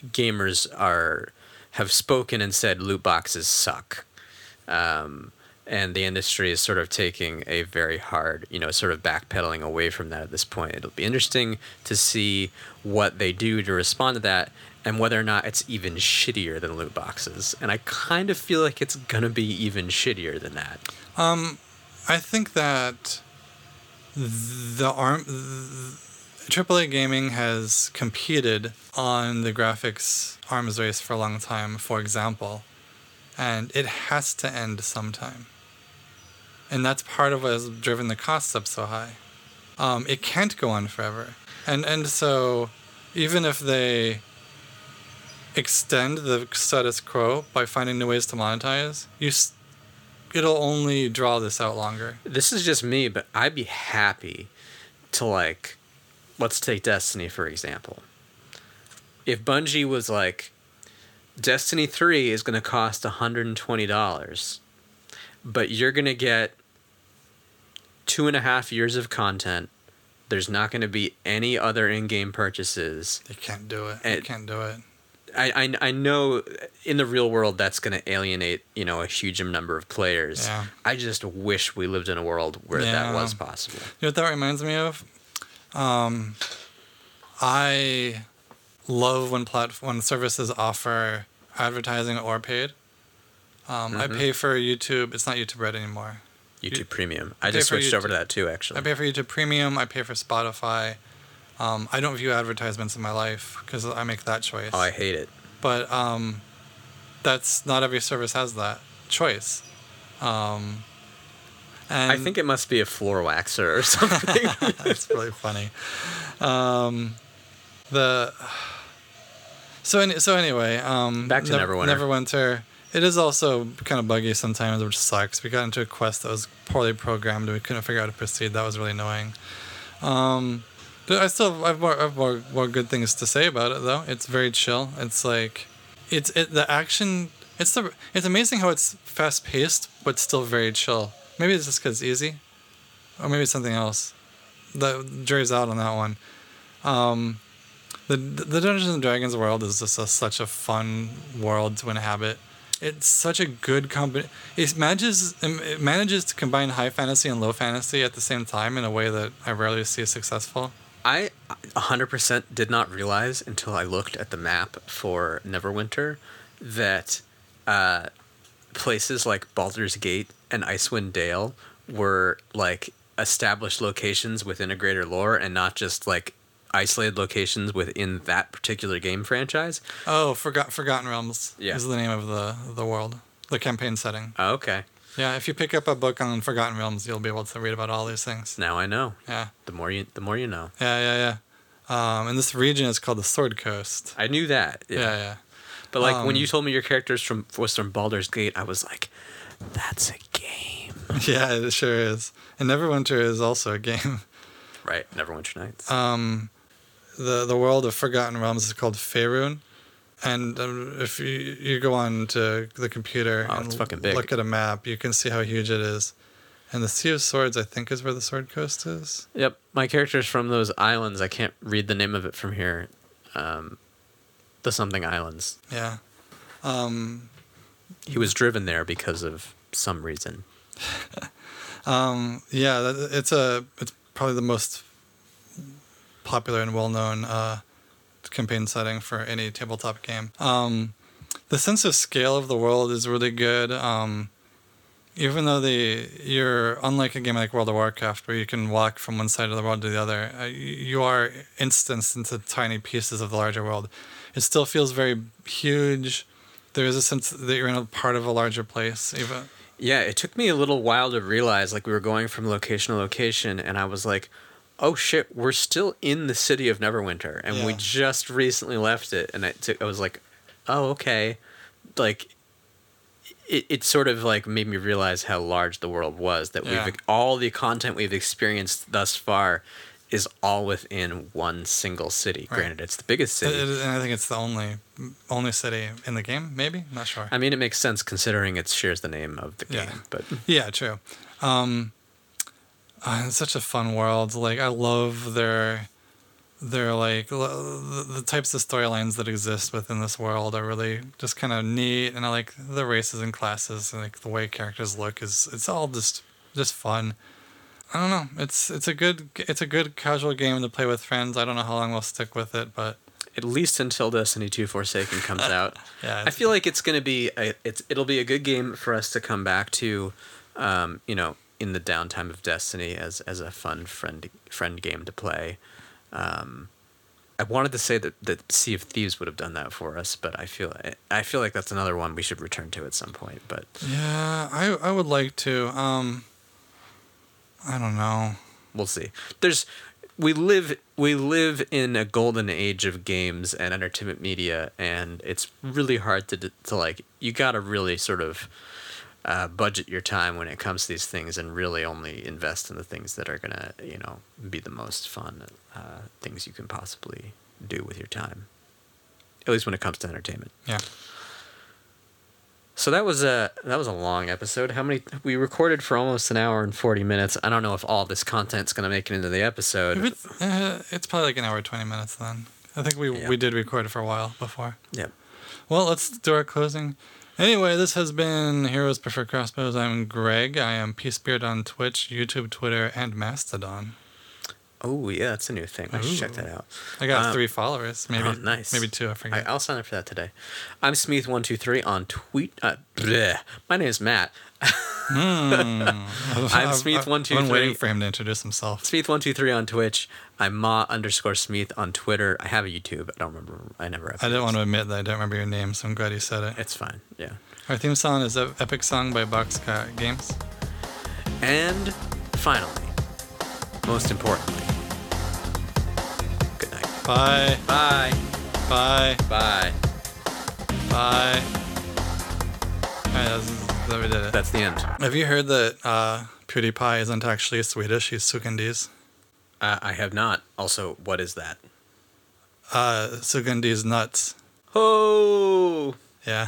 gamers are have spoken and said loot boxes suck, um, and the industry is sort of taking a very hard, you know, sort of backpedaling away from that at this point. It'll be interesting to see what they do to respond to that. And whether or not it's even shittier than loot boxes. And I kind of feel like it's gonna be even shittier than that. Um, I think that the arm, AAA gaming has competed on the graphics arms race for a long time. For example, and it has to end sometime. And that's part of what has driven the costs up so high. Um, it can't go on forever, and and so even if they extend the status quo by finding new ways to monetize, you s- it'll only draw this out longer. this is just me, but I'd be happy to like, let's take Destiny for example. If Bungie was like, Destiny three is going to cost hundred and twenty dollars, but you're going to get two and a half years of content. There's not going to be any other in-game purchases. They can't do it. They can't do it. I, I, I know in the real world that's going to alienate you know a huge number of players. Yeah. I just wish we lived in a world where that was possible. You know what that reminds me of? Um, I love when plat- when services offer advertising or paid. Um, I Mhm. pay for YouTube. It's not YouTube Red anymore. YouTube Premium. I pay just switched over to that too, actually. I pay for YouTube Premium. I pay for Spotify. Um, I don't view advertisements in my life because I make that choice. oh, I hate it. but um, that's not every service has that choice. Um, and I think it must be a floor waxer or something. that's really funny. Um, the so any, so anyway, um, Back to Nev- Neverwinter. Neverwinter. It is also kind of buggy sometimes, which sucks. We got into a quest that was poorly programmed, and we couldn't figure out how to proceed. That was really annoying. Um, I still have more, I have more, more good things to say about it though. It's very chill. It's like, it's it the action. It's the it's amazing how it's fast paced but still very chill. Maybe it's just because it's easy, or maybe it's something else. The jury's out on that one. Um, the the Dungeons and Dragons world is just a, such a fun world to inhabit. It's such a good company. It manages it manages to combine high fantasy and low fantasy at the same time in a way that I rarely see successful. I 100% did not realize until I looked at the map for Neverwinter that uh, places like Baldur's Gate and Icewind Dale were like established locations within a greater lore and not just like isolated locations within that particular game franchise. Oh, forgot Forgotten Realms Yeah. is the name of the the world, the campaign setting. Oh, okay. Yeah, if you pick up a book on Forgotten Realms, you'll be able to read about all these things. Now I know. Yeah, The more you the more you know. yeah, yeah, yeah. Um, and this region is called the Sword Coast. I knew that. Yeah. Yeah, yeah. But like when Um, you told me your characters from was from Baldur's Gate, I was like, that's a game. Yeah, it sure is. And Neverwinter is also a game. Right. Neverwinter Nights. Um, the the world of Forgotten Realms is called Faerun, and um, if you you go on to the computer Oh, and look at a map, you can see how huge it is. And the Sea of Swords, I think, is where the Sword Coast is. Yep, my character's from those islands. I can't read the name of it from here. Um, the something islands. Yeah. Um, He was driven there because of some reason. um, yeah, it's a it's probably the most popular and well known uh, campaign setting for any tabletop game. Um, the sense of scale of the world is really good. Um, even though the you're unlike a game like World of Warcraft where you can walk from one side of the world to the other, uh, you are instanced into tiny pieces of the larger world. It still feels very huge. There is a sense that you're in a part of a larger place. Even Yeah, it took me a little while to realize like we were going from location to location, and I was like, "Oh shit, we're still in the city of Neverwinter, and we just recently left it." And I took, I was like, "Oh okay," like. It, it sort of like made me realize how large the world was that Yeah. we've all the content we've experienced thus far is all within one single city. Right. Granted, it's the biggest city. it- and I think it's the only only city in the game. Maybe not sure. I mean, it makes sense considering it shares the name of the Yeah. game. But Yeah, true. Um, uh, it's such a fun world. Like I love their their like the, the types of storylines that exist within this world are really just kind of neat, and I like the races and classes and like the way characters look is it's all just just fun. I don't know. It's it's a good it's a good casual game to play with friends. I don't know how long we'll stick with it, but at least until Destiny 2 Forsaken comes out. yeah, I feel like it's going to be a, it's it'll be a good game for us to come back to um, you know, in the downtime of Destiny as as a fun friend friend game to play. Um, I wanted to say that that Sea of Thieves would have done that for us, but I feel I feel like that's another one we should return to at some point, but yeah. I I would like to. Um, I don't know. we'll see. There's we live we live in a golden age of games and entertainment media, and it's really hard to to like. You got to really sort of uh, budget your time when it comes to these things, and really only invest in the things that are gonna you know be the most fun uh, things you can possibly do with your time. At least when it comes to entertainment. Yeah. So that was a that was a long episode. How many we recorded for almost an hour and forty minutes. I don't know if all this content's gonna make it into the episode. It's, uh, it's probably like an hour twenty minutes then. I think we Yeah. we did record it for a while before. Yep. Well, let's do our closing. Anyway, this has been Heroes Prefer Crossbows. I'm Greg. I am Peacebeard on Twitch, YouTube, Twitter, and Mastodon. Oh yeah, that's a new thing. I should check that out. I got Um, three followers. Maybe oh, nice. Maybe two. I I, forget. I'll sign up for that today. I'm Smeeth123 on tweet. Uh, bleh. My name is Matt. I'm Smeeth one I'm waiting for him to introduce himself. Smeeth123 on Twitch. I'm Ma underscore Smeeth on Twitter. I have a YouTube. I don't remember. I never have. I didn't want to admit that I don't remember your name, so I'm glad you said it. It's fine. Yeah. Our theme song is E- Epic Song by Boxcat Games. And finally, most importantly, Bye. Bye. Bye. Bye. Bye. Alright, that's, that we did it. That's the end. Have you heard that uh, PewDiePie isn't actually Swedish? He's Sugandese. Uh, I have not. Also, what is that? Uh, Sugandese nuts. Oh. Yeah.